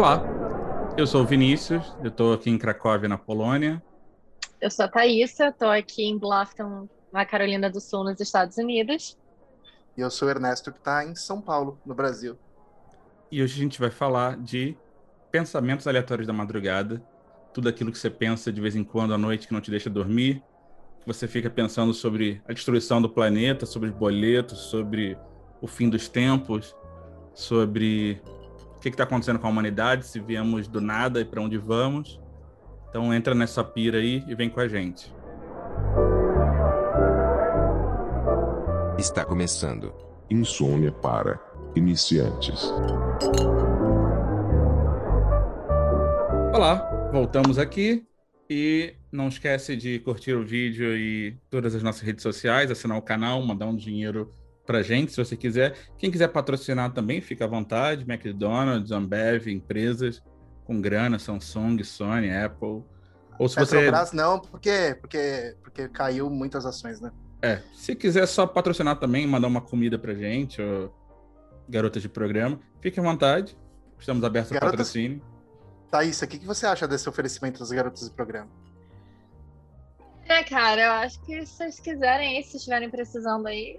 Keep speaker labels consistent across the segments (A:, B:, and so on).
A: Olá, eu sou o Vinícius, eu estou aqui em Cracóvia, na Polônia.
B: Eu sou a Thaísa, estou aqui em Bluffton, na Carolina do Sul, nos Estados Unidos.
C: E eu sou o Ernesto, que está em São Paulo, no Brasil.
A: E hoje a gente vai falar de pensamentos aleatórios da madrugada, tudo aquilo que você pensa de vez em quando à noite que não te deixa dormir, que você fica pensando sobre a destruição do planeta, sobre os boletos, sobre o fim dos tempos, sobre o que está acontecendo com a humanidade, se viemos do nada e para onde vamos. Então entra nessa pira aí e vem com a gente.
D: Está começando. Insônia para iniciantes.
A: Olá, voltamos aqui e não esquece de curtir o vídeo e todas as nossas redes sociais, assinar o canal, mandar um dinheiro pra gente, se você quiser. Quem quiser patrocinar também, fica à vontade. McDonald's, Ambev, empresas com grana, Samsung, Sony, Apple.
C: Ou se Petrobras você... não, porque, porque, porque caiu muitas ações, né?
A: É, se quiser só patrocinar também, mandar uma comida pra gente, ou garotas de programa, fique à vontade. Estamos abertos garotas... a patrocínio.
C: Thaís, o que, que você acha desse oferecimento das garotas de programa?
B: É, cara, eu acho que se vocês quiserem, se estiverem precisando aí,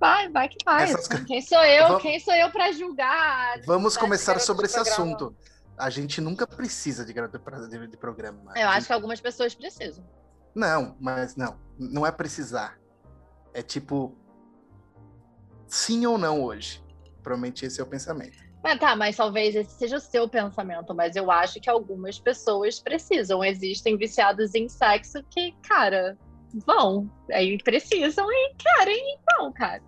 B: vai, vai que vai. Essas... Quem sou eu? Vamos... Quem sou eu para julgar?
C: Vamos começar sobre esse assunto. A gente nunca precisa de, de, de programa.
B: Eu acho que algumas pessoas precisam.
C: Não, mas não. Não é precisar. É tipo. Sim ou não hoje. Provavelmente esse é o pensamento.
B: Mas tá, mas talvez esse seja o seu pensamento, mas eu acho que algumas pessoas precisam. Existem viciados em sexo que, cara, vão. Aí precisam e querem e vão, cara.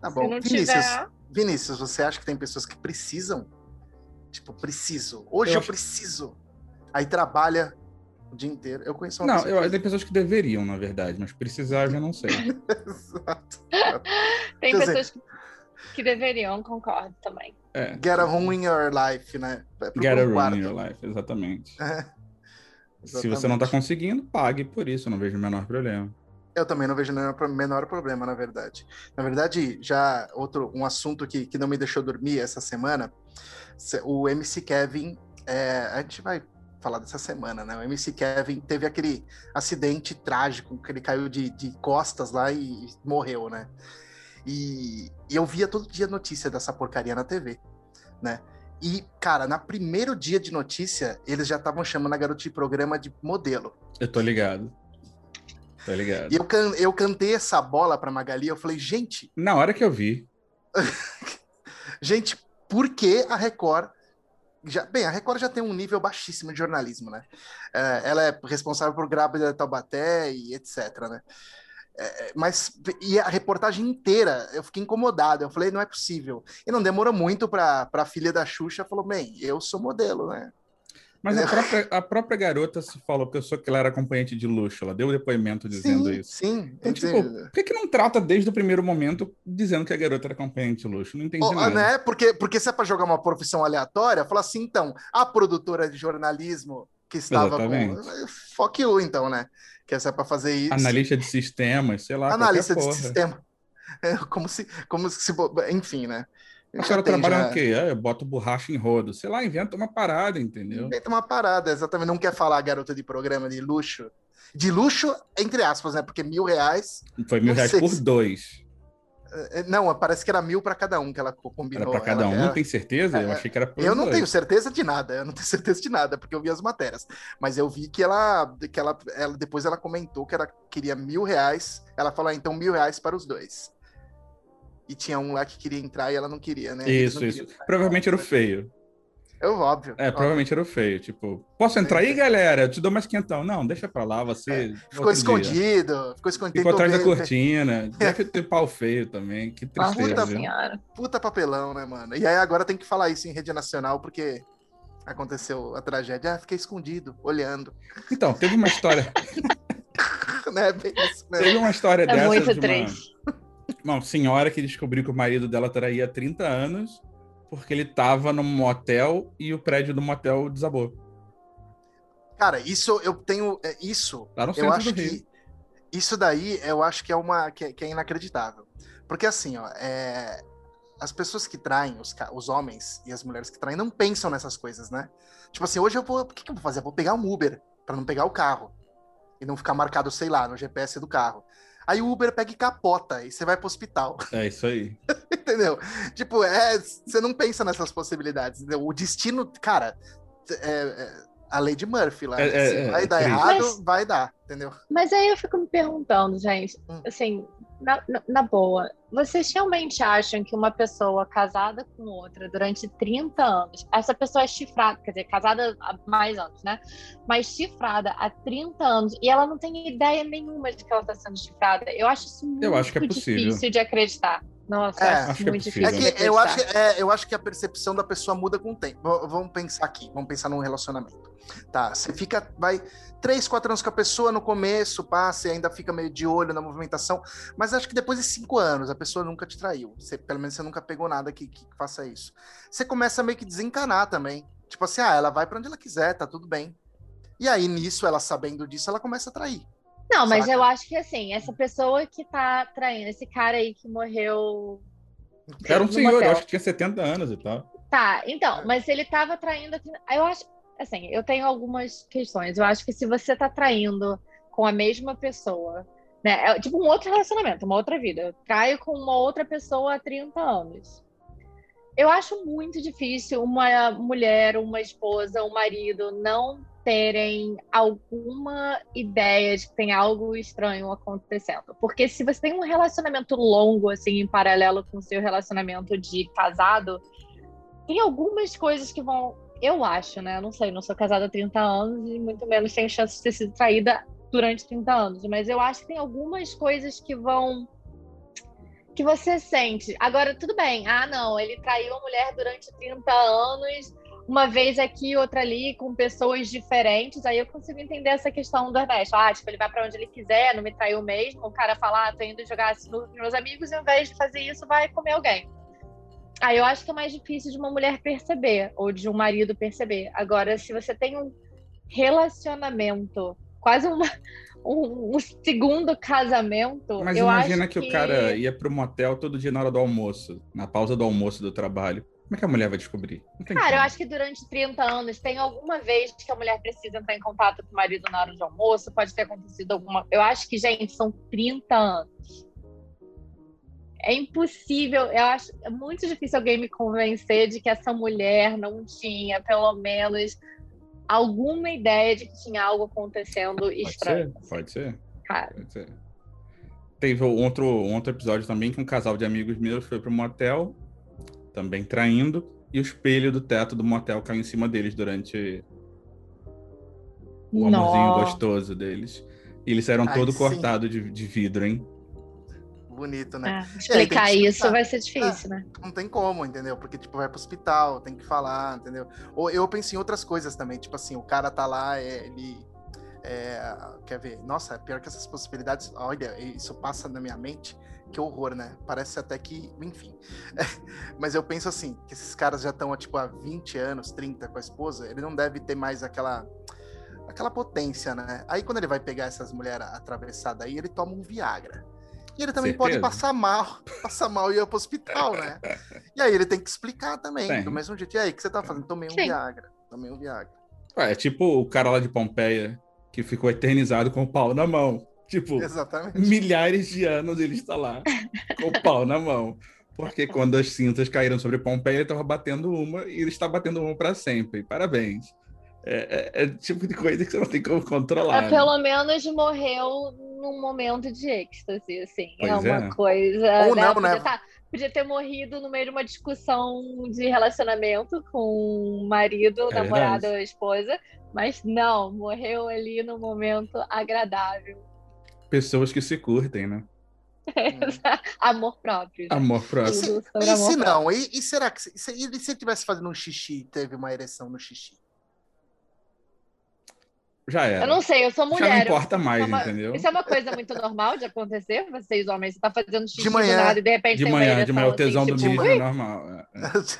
C: Tá bom. Vinícius, tiver... Vinícius, você acha que tem pessoas que precisam? Tipo, preciso. Hoje eu, eu preciso. Aí trabalha o dia inteiro. Eu conheço
A: uma Não, eu, tem pessoas que deveriam, na verdade, mas precisar eu já não sei.
B: Exato. tem Quer pessoas dizer... que que deveriam, concordo também.
C: É. Get a room in your life, né?
A: Get a room in your life, exatamente. É. Se você não está conseguindo, pague por isso, eu não vejo o menor problema.
C: Eu também não vejo o menor problema, na verdade. Na verdade, já outro um assunto que, que não me deixou dormir essa semana, o MC Kevin, é, a gente vai falar dessa semana, né? O MC Kevin teve aquele acidente trágico que ele caiu de, de costas lá e morreu, né? E, e eu via todo dia notícia dessa porcaria na TV, né? E, cara, na primeiro dia de notícia, eles já estavam chamando a garota de programa de modelo.
A: Eu tô ligado. Tô ligado.
C: E eu, can eu cantei essa bola pra Magali, eu falei, gente.
A: Na hora que eu vi.
C: gente, por que a Record. Já, bem, a Record já tem um nível baixíssimo de jornalismo, né? É, ela é responsável por Grávida Taubaté e etc, né? É, é, mas e a reportagem inteira, eu fiquei incomodado. Eu falei, não é possível. E não demorou muito para a filha da Xuxa falou: bem, eu sou modelo, né?
A: Mas a própria, a própria garota se falou, pessoa que ela era acompanhante de luxo, ela deu o depoimento dizendo
C: sim,
A: isso.
C: Sim,
A: então, tipo, por que, que não trata desde o primeiro momento dizendo que a garota era acompanhante de luxo? Não entendi oh, nada.
C: Né? Porque, porque se é para jogar uma profissão aleatória, fala assim, então, a produtora de jornalismo que estava Exatamente. com. Fuck you, então, né? Que essa é para fazer isso.
A: Analista de sistemas, sei lá.
C: Analista de sistema. É, como se. Como se enfim, né?
A: O cara trabalha já... o quê? É, bota borracha em rodo. Sei lá, inventa uma parada, entendeu?
C: Inventa uma parada, exatamente. Não quer falar garota de programa de luxo. De luxo, entre aspas, né? Porque mil reais.
A: Foi mil reais por se... dois.
C: É, não, parece que era mil para cada um que ela combinou.
A: Era para cada ela, um, ela... tem certeza? Eu é, achei que era
C: Eu não dois. tenho certeza de nada, eu não tenho certeza de nada, porque eu vi as matérias. Mas eu vi que ela, que ela, ela depois ela comentou que ela queria mil reais. Ela falou, ah, então mil reais para os dois. E tinha um lá que queria entrar e ela não queria, né?
A: Isso, isso. Provavelmente era o feio.
C: É óbvio.
A: É, óbvio. provavelmente era o feio. Tipo, posso entrar aí, galera? Eu te dou mais quentão. Não, deixa pra lá, você. É.
C: Ficou escondido. Dia. Ficou escondido.
A: Ficou atrás da cortina. Deve ter pau feio também. Que tristeza.
C: Puta, puta papelão, né, mano? E aí agora tem que falar isso em rede nacional, porque aconteceu a tragédia. Ah, fiquei escondido, olhando.
A: Então, teve uma história.
C: né, bem isso
A: mesmo. Teve uma história é dessa. Muito de uma, uma senhora que descobriu que o marido dela traía há 30 anos porque ele tava num motel e o prédio do motel desabou.
C: Cara, isso eu tenho. É, isso. Lá no eu acho que. Isso daí eu acho que é uma. que, que é inacreditável. Porque assim, ó, é, as pessoas que traem, os, os homens e as mulheres que traem, não pensam nessas coisas, né? Tipo assim, hoje eu vou. O que, que eu vou fazer? Eu vou pegar um Uber para não pegar o carro. E não ficar marcado, sei lá, no GPS do carro. Aí o Uber pega e capota, e você vai pro hospital.
A: É isso aí.
C: entendeu? Tipo, é, você não pensa nessas possibilidades. Entendeu? O destino, cara, é, é a lei de Murphy lá. É, é, é vai dar errado, mas, vai dar, entendeu?
B: Mas aí eu fico me perguntando, gente, hum. assim, na, na, na, boa, vocês realmente acham que uma pessoa casada com outra durante 30 anos, essa pessoa é chifrada, quer dizer, casada há mais anos, né? Mas chifrada há 30 anos e ela não tem ideia nenhuma de que ela está sendo chifrada. Eu acho isso muito eu acho que é difícil de acreditar. Nossa, é, acho, muito é difícil.
C: É que eu, acho, é, eu acho que a percepção da pessoa muda com o tempo. vamos pensar aqui, vamos pensar num relacionamento. Tá, você fica, vai três, quatro anos com a pessoa no começo, passa e ainda fica meio de olho na movimentação, mas acho que depois de cinco anos a pessoa nunca te traiu. Você, pelo menos você nunca pegou nada que, que faça isso. Você começa a meio que desencanar também. Tipo assim, ah, ela vai para onde ela quiser, tá tudo bem. E aí, nisso, ela sabendo disso, ela começa a trair.
B: Não, mas saca? eu acho que assim, essa pessoa que tá traindo, esse cara aí que morreu.
A: Era um senhor, motel. eu acho que tinha 70 anos e tal.
B: Tá, então, mas ele tava traindo. Eu acho, assim, eu tenho algumas questões. Eu acho que se você tá traindo com a mesma pessoa, né? É tipo um outro relacionamento, uma outra vida. Eu traio com uma outra pessoa há 30 anos. Eu acho muito difícil uma mulher, uma esposa, um marido não terem alguma ideia de que tem algo estranho acontecendo. Porque se você tem um relacionamento longo, assim, em paralelo com o seu relacionamento de casado, tem algumas coisas que vão. Eu acho, né? Não sei, não sou casada há 30 anos e muito menos tenho chance de ter sido traída durante 30 anos. Mas eu acho que tem algumas coisas que vão. que você sente. Agora, tudo bem. Ah, não, ele traiu a mulher durante 30 anos uma vez aqui, outra ali, com pessoas diferentes, aí eu consigo entender essa questão do Ernesto. Ah, tipo, ele vai para onde ele quiser, não me traiu mesmo. O cara fala, ah, tô indo jogar sinuca com meus amigos, e ao invés de fazer isso, vai comer alguém. Aí eu acho que é mais difícil de uma mulher perceber, ou de um marido perceber. Agora, se você tem um relacionamento, quase uma, um, um segundo casamento.
A: Mas imagina que, que, o cara ia pro motel todo dia na hora do almoço, na pausa do almoço do trabalho. Como é que a mulher vai descobrir?
B: Cara, como. eu acho que durante 30 anos tem alguma vez que a mulher precisa entrar em contato com o marido na hora de almoço, pode ter acontecido alguma. Eu acho que, gente, são 30 anos. É impossível, eu acho é muito difícil alguém me convencer de que essa mulher não tinha, pelo menos, alguma ideia de que tinha algo acontecendo
A: pode
B: estranho.
A: Ser, pode ser. Cara. Pode ser. Teve outro, outro episódio também que um casal de amigos meus foi para um motel também traindo, e o espelho do teto do motel caiu em cima deles durante o amorzinho gostoso deles. E eles eram todo cortado de, de vidro, hein?
C: Bonito, né?
B: É, explicar aí, isso vai ser difícil, é, né?
C: Não tem como, entendeu? Porque, tipo, vai pro hospital, tem que falar, entendeu? Ou eu penso em outras coisas também, tipo assim, o cara tá lá, é, ele. É, quer ver? Nossa, pior que essas possibilidades, olha, isso passa na minha mente que horror, né? Parece até que, enfim. Mas eu penso assim, que esses caras já estão tipo há 20 anos, 30 com a esposa, ele não deve ter mais aquela aquela potência, né? Aí quando ele vai pegar essas mulheres atravessadas aí, ele toma um Viagra. E ele também Certeza. pode passar mal, passar mal e ir pro hospital, né? E aí ele tem que explicar também, tem. do mesmo jeito. E aí, o que você tá fazendo? Tomei um Sim. Viagra. Tomei um Viagra.
A: É tipo o cara lá de Pompeia que ficou eternizado com o pau na mão. Tipo,
C: Exatamente.
A: milhares de anos ele está lá, com o pau na mão. Porque quando as cinzas caíram sobre Pompeia, ele estava batendo uma e ele está batendo uma para sempre. Parabéns. É, é, é, tipo de coisa que você não tem como controlar.
B: É, pelo menos morreu num momento de êxtase, assim. É pois é uma coisa.
C: Ou né? não,
B: podia
C: né?
B: Tá, podia ter morrido no meio de uma discussão de relacionamento com o marido, é namorado ou esposa, mas não, morreu ali no momento agradável
A: pessoas que se curtem, né?
B: amor próprio.
A: Né? Amor próprio. E
C: se, e se não? E, e, será que se, se, se ele estivesse fazendo um xixi e teve uma ereção no xixi?
A: Já era.
B: Eu não sei, eu sou mulher. Já
A: não importa mais, uma, entendeu?
B: Isso é uma coisa muito normal de acontecer, vocês homens, você tá fazendo xixi
C: de manhã,
B: nada, e de repente
A: de
B: tem
A: manhã, de manhã o tesão assim, do tipo, é normal.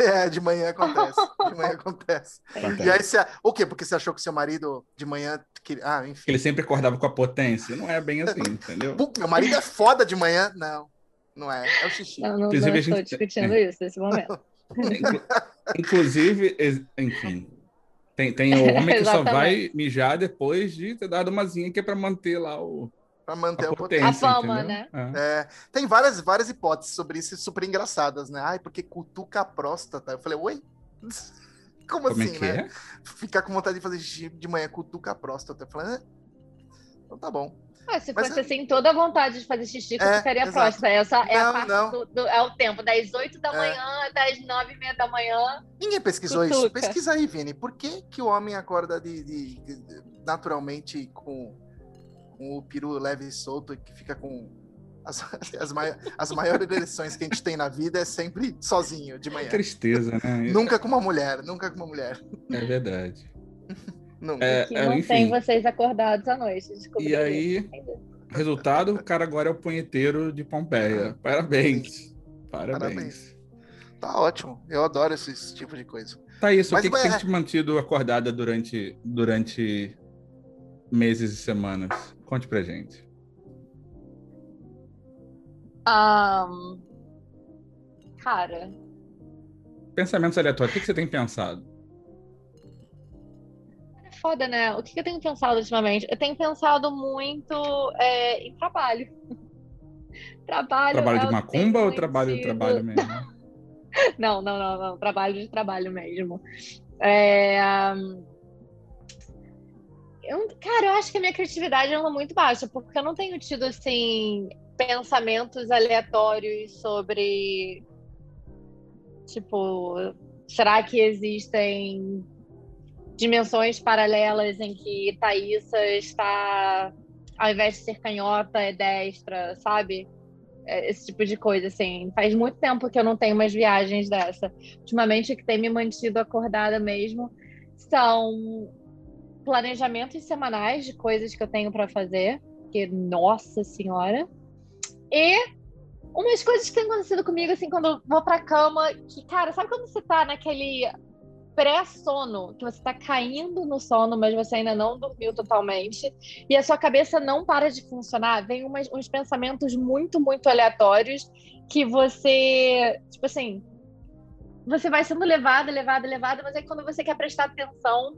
C: É. é, de manhã acontece. De manhã acontece. acontece. E aí você, o quê? Porque você achou que seu marido de manhã que, ah, enfim.
A: Ele sempre acordava com a potência, não é bem assim, entendeu?
C: Meu marido é foda de manhã, não. Não é, é o xixi.
B: Não, não, não estou
A: gente-
B: discutindo isso nesse momento.
A: Inclu- Inclusive, enfim. Tem, tem o homem que só vai mijar depois de ter dado uma zinha que é pra manter lá o,
C: Pra manter
A: a
C: o
A: potência.
B: A fama,
A: entendeu?
B: né?
A: É.
C: É, tem várias, várias hipóteses sobre isso super engraçadas, né? Ai, porque cutuca a próstata. Eu falei, oi? Como,
A: Como é
C: assim,
A: que
C: né?
A: é?
C: Ficar com vontade de fazer de manhã, cutuca a próstata. Eu falei, é. Então tá bom.
B: Ah, se
C: Mas
B: fosse
C: é-
B: assim, toda a vontade de fazer xixi,
C: É,
B: eu ficaria
C: exato.
B: próxima. Essa é
C: Não,
B: a parte
C: não.
B: Do, do- é o tempo, das 8 da
C: É.
B: manhã até as 9 e meia da manhã.
C: Ninguém pesquisou isso.
B: Cutuca.
C: Pesquisa aí, Vini. Por que, que o homem acorda de, de- de- naturalmente com, com o peru leve e solto e que fica com. As, as, mai- as maiores ereções que a gente tem na vida é sempre sozinho, de manhã.
A: Tristeza, né?
C: Nunca com uma mulher, nunca com uma mulher.
A: É verdade.
C: Nunca.
A: É,
B: que
A: é,
B: não
A: enfim.
B: tem vocês acordados à noite.
A: E aí,
B: isso.
A: resultado, o cara agora é o punheteiro de Pompeia. Parabéns. Parabéns.
C: Parabéns. Tá ótimo. Eu adoro esse, esse tipo de coisa.
A: Tá isso,
C: Mas,
A: o que, que
C: ué,
A: tem te mantido acordada durante, durante meses e semanas? Conte pra gente.
B: Ahn, cara,
A: Pensamentos aleatórios, o que, que você tem pensado?
B: Foda, né? O que eu tenho pensado ultimamente? Eu tenho pensado muito é, em trabalho. Trabalho.
A: Trabalho
B: é
A: de macumba ou trabalho
B: mantido-
A: trabalho mesmo?
B: Não, não, não, não. Trabalho de trabalho mesmo. É, eu- cara, eu acho que a minha criatividade anda muito baixa, porque eu não tenho tido, assim, pensamentos aleatórios sobre. Tipo, será que existem dimensões paralelas em que Thaísa está, ao invés de ser canhota, é destra, sabe? É, Esse tipo de coisa, assim. Faz muito tempo que eu não tenho umas viagens dessa. Ultimamente, o que tem me mantido acordada mesmo são planejamentos semanais de coisas que eu tenho para fazer, que, nossa senhora. E umas coisas que têm acontecido comigo, assim, quando eu vou pra cama, que, cara, sabe quando você tá naquele pré-sono, que você tá caindo no sono, mas você ainda não dormiu totalmente, e a sua cabeça não para de funcionar, vem umas- uns pensamentos muito, muito aleatórios que você, tipo assim, você vai sendo levado, levado, levado, mas aí quando você quer prestar atenção,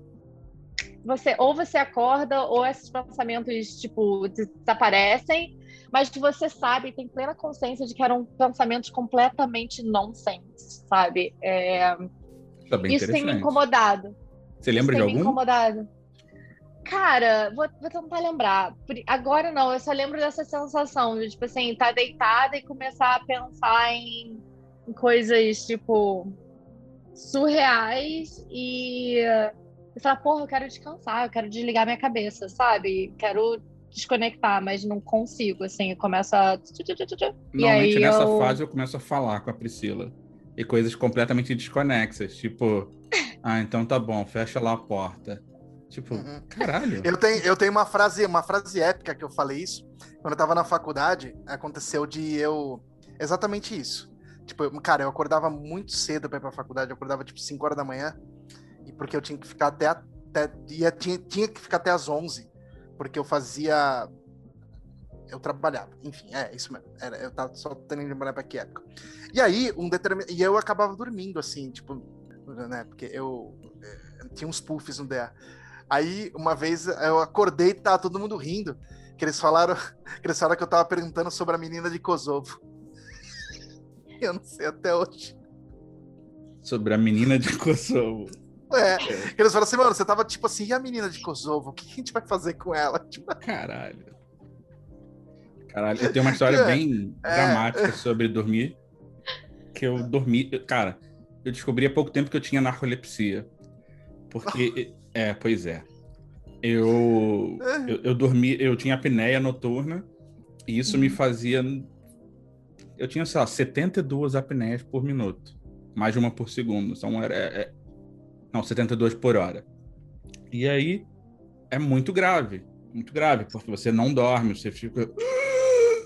B: você ou você acorda ou esses pensamentos tipo desaparecem, mas você sabe, tem plena consciência de que eram pensamentos completamente nonsense, sabe? É,
A: Tá bem
B: isso tem me incomodado.
A: Você lembra de
B: Isso tem me incomodado. Cara, vou, vou tentar lembrar. Agora não, eu só lembro dessa sensação de, tipo assim, estar deitada e começar a pensar em, em coisas, tipo, surreais e, e falar, porra, eu quero descansar, eu quero desligar minha cabeça, sabe? Quero desconectar, mas não consigo, assim, eu começo a.
A: Normalmente nessa
B: eu-
A: fase eu começo a falar com a Priscila. E coisas completamente desconexas. Tipo, ah, então tá bom, fecha lá a porta. Tipo,
C: Uhum.
A: caralho.
C: Eu tenho, eu tenho uma frase, uma frase épica que eu falei isso. Quando eu tava na faculdade, aconteceu de eu. Exatamente isso. Tipo, eu- cara, eu acordava muito cedo pra ir pra faculdade, eu acordava tipo 5 horas da manhã, e porque eu tinha que ficar até. até ia, tinha, tinha que ficar até as 11, porque eu fazia. Eu trabalhava, enfim, é isso mesmo. Era, eu tava só tendo que lembrar pra que época. E aí, um determinado. E eu acabava dormindo, assim, tipo, né? Porque eu, eh, tinha uns puffs no DA. Aí, uma vez, eu acordei e tava todo mundo rindo. Que eles falaram que, eles falaram que eu tava perguntando sobre a menina de Kosovo. Eu não sei até hoje.
A: Sobre a menina de Kosovo.
C: É, que eles falaram assim, mano, você tava tipo assim, e a menina de Kosovo? O que a gente vai fazer com ela? Tipo,
A: Caralho. Caralho, eu tenho uma história
C: É,
A: bem
C: é.
A: dramática sobre dormir. Que eu dormi. Cara, eu descobri há pouco tempo que eu tinha narcolepsia. Porque. É, pois é. Eu, eu, eu dormi, eu tinha apneia noturna. E isso me fazia. Eu tinha, sei lá, 72 apneias por minuto. Mais de uma por segundo. Então era. é- é- não, 72 por hora. E aí é muito grave. Muito grave, porque você não dorme, você fica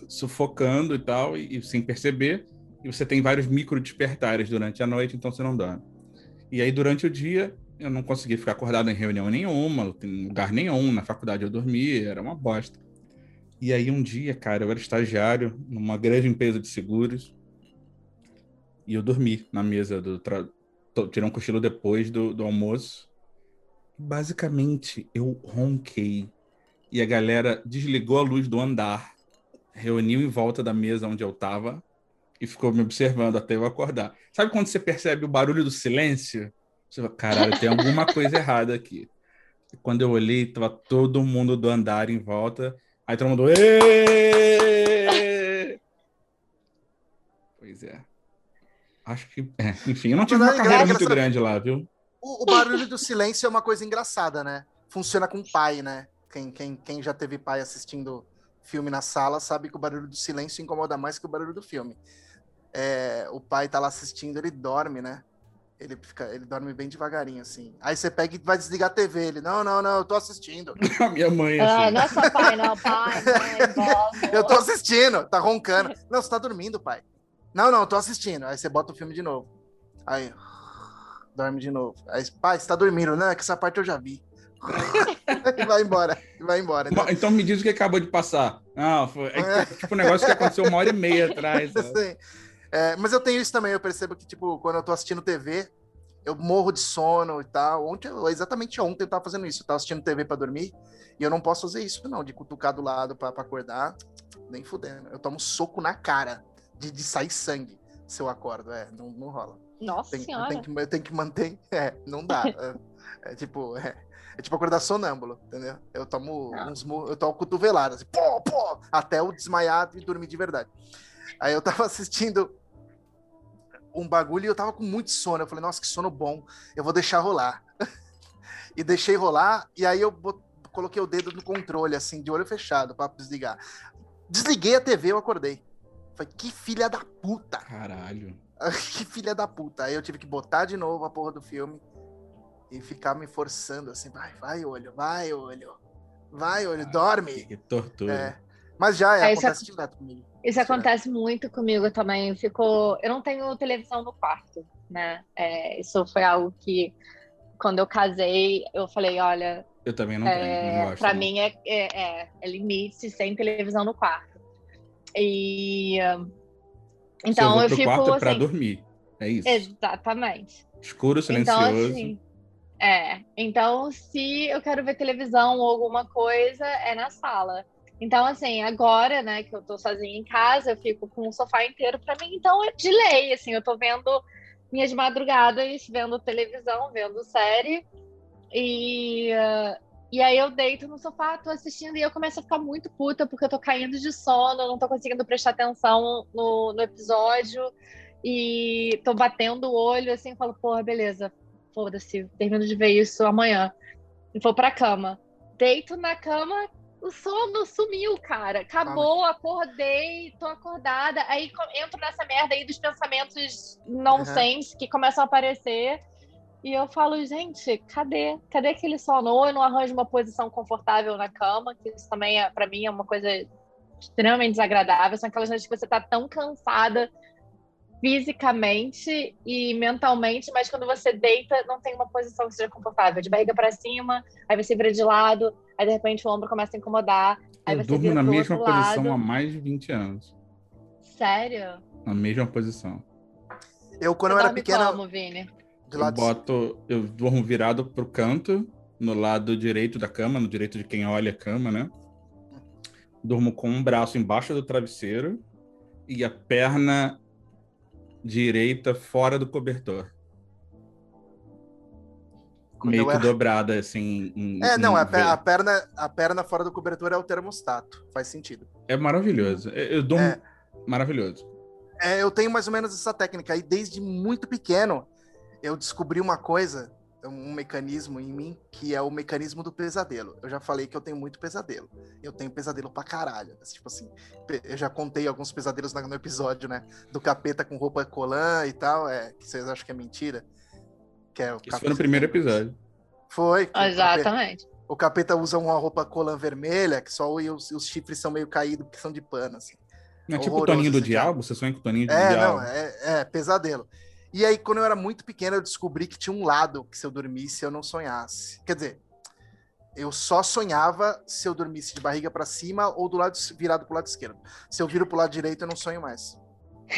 A: sufocando e tal, e, e sem perceber. E você tem vários micro despertares durante a noite, então você não dorme. E aí, durante o dia, eu não conseguia ficar acordado em reunião nenhuma, em lugar nenhum, na faculdade eu dormia, era uma bosta. E aí um dia, cara, eu era estagiário numa grande empresa de seguros e eu dormi na mesa do tra... tirei um cochilo depois do, do almoço. Basicamente, eu ronquei e a galera desligou a luz do andar, reuniu em volta da mesa onde eu tava e ficou me observando até eu acordar. Sabe quando você percebe o barulho do silêncio? Você fala, caralho, tem alguma coisa errada aqui. E quando eu olhei, tava todo mundo do andar em volta Aí todo mundo. Êêêê! Pois é. Acho que. É, enfim, eu não tive uma
C: é
A: carreira muito grande lá, viu?
C: O, o, barulho do silêncio é uma coisa engraçada, né? Funciona com pai, né? Quem, quem, quem já teve pai assistindo filme na sala sabe que o barulho do silêncio incomoda mais que o barulho do filme. É, o pai tá lá assistindo, ele dorme, né? Ele, fica, ele dorme bem devagarinho, assim. Aí você pega e vai desligar a TV. Ele, não, não, não, eu tô assistindo.
A: a minha mãe,
B: assim. Ah, não é só pai, não, pai, mãe,
C: Eu tô assistindo, tá roncando. Não, você tá dormindo, pai. Não, não, eu tô assistindo. Aí você bota o filme de novo. Aí, dorme de novo. Aí, pai, você tá dormindo, né? Que essa parte eu já vi. e vai embora, vai embora.
A: Né? Então me diz o que acabou de passar. Não, foi é, tipo um negócio que aconteceu uma hora e meia atrás.
C: É, mas eu tenho isso também, eu percebo que, tipo, quando eu tô assistindo TV, eu morro de sono e tal. Ontem, exatamente ontem eu tava fazendo isso. Eu tava assistindo TV para dormir e eu não posso fazer isso, não, de cutucar do lado para acordar. Nem fudendo. Eu tomo soco na cara de, de sair sangue se eu acordo. É, não, não rola.
B: Nossa
C: tem,
B: senhora.
C: Eu tenho, que, eu tenho que manter. É, não dá. é, é, tipo. É, é, tipo acordar sonâmbulo, entendeu? Eu tomo ah. uns eu tomo cotoveladas, assim, pô, pô, até eu desmaiar e dormir de verdade. Aí eu tava assistindo um bagulho e eu tava com muito sono. Eu falei, nossa, que sono bom, eu vou deixar rolar. e deixei rolar, e aí eu coloquei o dedo no controle, assim, de olho fechado, para desligar. Desliguei a TV, eu acordei. Falei, que filha da puta.
A: Caralho.
C: que filha da puta. Aí eu tive que botar de novo a porra do filme e ficar me forçando assim, vai, vai, olho, vai, olho. Vai, olho, dorme.
A: Que tortura.
C: É. Mas já é, é acontece é... direto comigo.
B: Isso acontece muito comigo também. Eu, fico... eu não tenho televisão no quarto, né? É, isso foi algo que, quando eu casei, eu falei: olha.
A: Eu também não é, tenho.
B: Para mim é, é, é, limite sem televisão no quarto. E. Então eu fico. quarto
A: assim, para dormir. É isso.
B: Exatamente.
A: Escuro, então, silencioso. Então, assim,
B: é. Então, se eu quero ver televisão ou alguma coisa, é na sala. Então, assim, agora, né, que eu tô sozinha em casa, eu fico com o sofá inteiro para mim, então é de lei, assim, eu tô vendo minhas madrugadas, vendo televisão, vendo série, e, uh, e aí eu deito no sofá, tô assistindo, e eu começo a ficar muito puta, porque eu tô caindo de sono, não tô conseguindo prestar atenção no, no episódio, e tô batendo o olho, assim, falo, porra, beleza, foda-se, termino de ver isso amanhã, e vou pra cama. Deito na cama, o sono sumiu, cara. Acabou, acordei, tô acordada. Aí entro nessa merda aí dos pensamentos nonsense uhum. que começam a aparecer. E eu falo, gente, cadê? Cadê aquele sono? Ou eu não arranjo uma posição confortável na cama, que isso também, é, para mim, é uma coisa extremamente desagradável. São aquelas noites que você tá tão cansada fisicamente e mentalmente, mas quando você deita, não tem uma posição que seja confortável. De barriga para cima, aí você vira de lado, aí de repente o ombro começa a incomodar. Aí
A: eu
B: você
A: durmo na mesma posição lado. há mais de 20 anos.
B: Sério?
A: Na mesma posição.
C: Eu, quando você eu era pequena.
B: Como, Vini?
A: eu boto, eu durmo virado pro canto, no lado direito da cama, no direito de quem olha a cama, né? Durmo com um braço embaixo do travesseiro e a perna direita fora do cobertor. Quando Meio que era... dobrada, assim.
C: Em, é, não, a, a, perna, a perna fora do cobertor é o termostato. Faz sentido.
A: É maravilhoso. Eu dou é... maravilhoso.
C: É, eu tenho mais ou menos essa técnica. E desde muito pequeno, eu descobri uma coisa um mecanismo em mim que é o mecanismo do pesadelo. Eu já falei que eu tenho muito pesadelo. Eu tenho pesadelo pra caralho. Tipo assim, eu já contei alguns pesadelos no episódio, né? Do capeta com roupa colã e tal, é, que vocês acham que é mentira.
A: Que é o Isso foi no primeiro episódio.
C: Foi.
B: Exatamente.
C: O capeta, o capeta, usa uma roupa colã vermelha, que só os, os chifres são meio caídos, porque são de pano, assim.
A: Não é tipo o Toninho do Diabo? Você sonha com o Toninho do
C: é,
A: Diabo?
C: Não, é, é pesadelo. E aí, quando eu era muito pequeno, eu descobri que tinha um lado que se eu dormisse, eu não sonhasse. Quer dizer, eu só sonhava se eu dormisse de barriga para cima ou do lado virado pro lado esquerdo. Se eu viro pro lado direito, eu não sonho mais.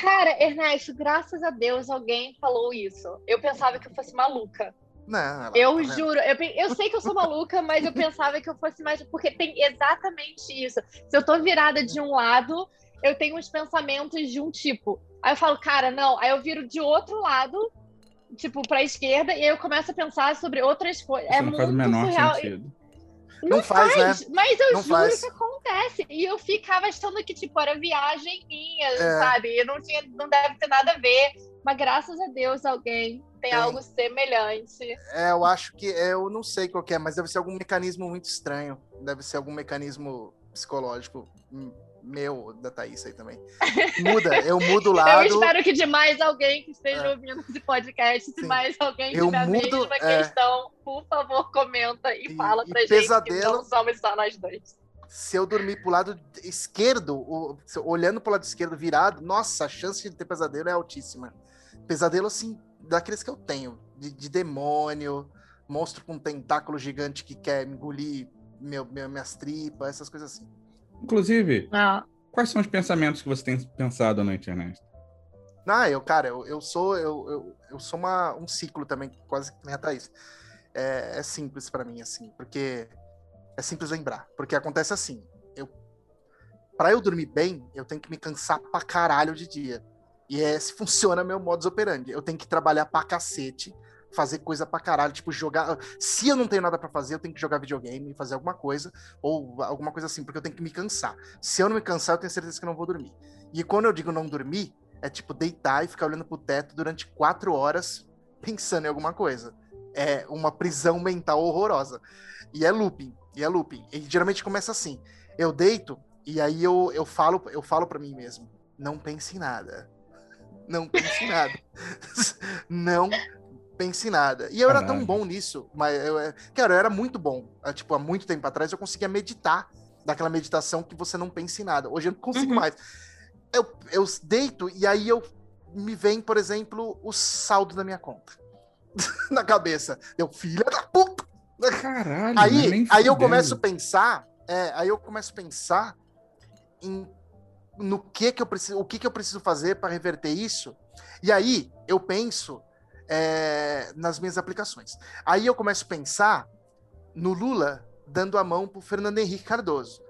B: Cara, Ernesto, graças a Deus alguém falou isso. Eu pensava que eu fosse maluca.
C: Não,
B: eu tá juro, eu, eu, sei que eu sou maluca, mas eu pensava que eu fosse mais. Porque tem exatamente isso. Se eu tô virada de um lado, eu tenho uns pensamentos de um tipo. Aí eu falo, cara, não. Aí eu viro de outro lado, tipo, pra esquerda, e aí eu começo a pensar sobre outras coisas. é
A: não
B: muito
A: faz o menor
B: surreal.
A: sentido.
B: Não, não faz, faz, né? Mas eu
C: não
B: juro
C: faz.
B: que acontece. E eu ficava achando que, tipo, era viagem minha,
C: É.
B: sabe? Eu não tinha, não deve ter nada a ver. Mas graças a Deus alguém tem,
C: Tem.
B: algo semelhante.
C: É, eu acho que é, eu não sei qual que é, mas deve ser algum mecanismo muito estranho. Deve ser algum mecanismo psicológico hum, meu, da Thaís aí também. Muda, eu mudo o lado.
B: Eu espero que de mais alguém que esteja
C: É.
B: ouvindo esse podcast, se
C: Sim.
B: mais alguém
C: Eu
B: tiver a
C: mudo,
B: mesma
C: é.
B: questão, por favor, comenta e,
C: E-
B: fala
C: e
B: pra gente que
C: pesadelo-
B: não somos só nós dois.
C: Se eu dormir pro lado esquerdo, o- olhando pro lado esquerdo virado, nossa, a chance de ter pesadelo é altíssima. Pesadelo, assim, daqueles que eu tenho, de, de demônio, monstro com tentáculo gigante que quer engolir meu, meu- minhas tripas, essas coisas assim.
A: Inclusive,
B: Ah,
A: quais são os pensamentos que você tem pensado na internet?
C: Ah, eu, cara, eu, eu sou eu, eu, eu sou uma, um ciclo também, quase que nem a Thaís. É, é simples pra mim, assim, porque é simples lembrar. Porque acontece assim, eu para eu dormir bem, eu tenho que me cansar pra caralho de dia. E é se funciona meu modus operandi. Eu tenho que trabalhar pra cacete, fazer coisa pra caralho, tipo jogar. Se eu não tenho nada pra fazer, eu tenho que jogar videogame, fazer alguma coisa ou alguma coisa assim, porque eu tenho que me cansar. Se eu não me cansar, eu tenho certeza que eu não vou dormir. E quando eu digo não dormir, é tipo deitar e ficar olhando pro teto durante quatro horas pensando em alguma coisa. É uma prisão mental horrorosa. E é looping, e é looping. E geralmente começa assim. Eu deito e aí eu, eu falo eu falo para mim mesmo, não pense em nada. Não pense em nada. não pense em nada. E eu era tão
A: Caralho.
C: bom nisso, mas eu, é- cara, eu era muito bom. Ah, Tipo, há muito tempo atrás eu conseguia meditar daquela meditação que você não pensa em nada. Hoje eu não consigo
B: Uhum.
C: mais. Eu, eu deito e aí eu me vem, por exemplo, o saldo da minha conta na cabeça. Eu, filha da puta!
A: Caralho, não é
C: Aí, aí eu começo a pensar, é, aí eu começo a pensar em no que que eu preciso, o que que eu preciso fazer para reverter isso. E aí eu penso é, nas minhas aplicações. Aí eu começo a pensar no Lula dando a mão pro Fernando Henrique Cardoso.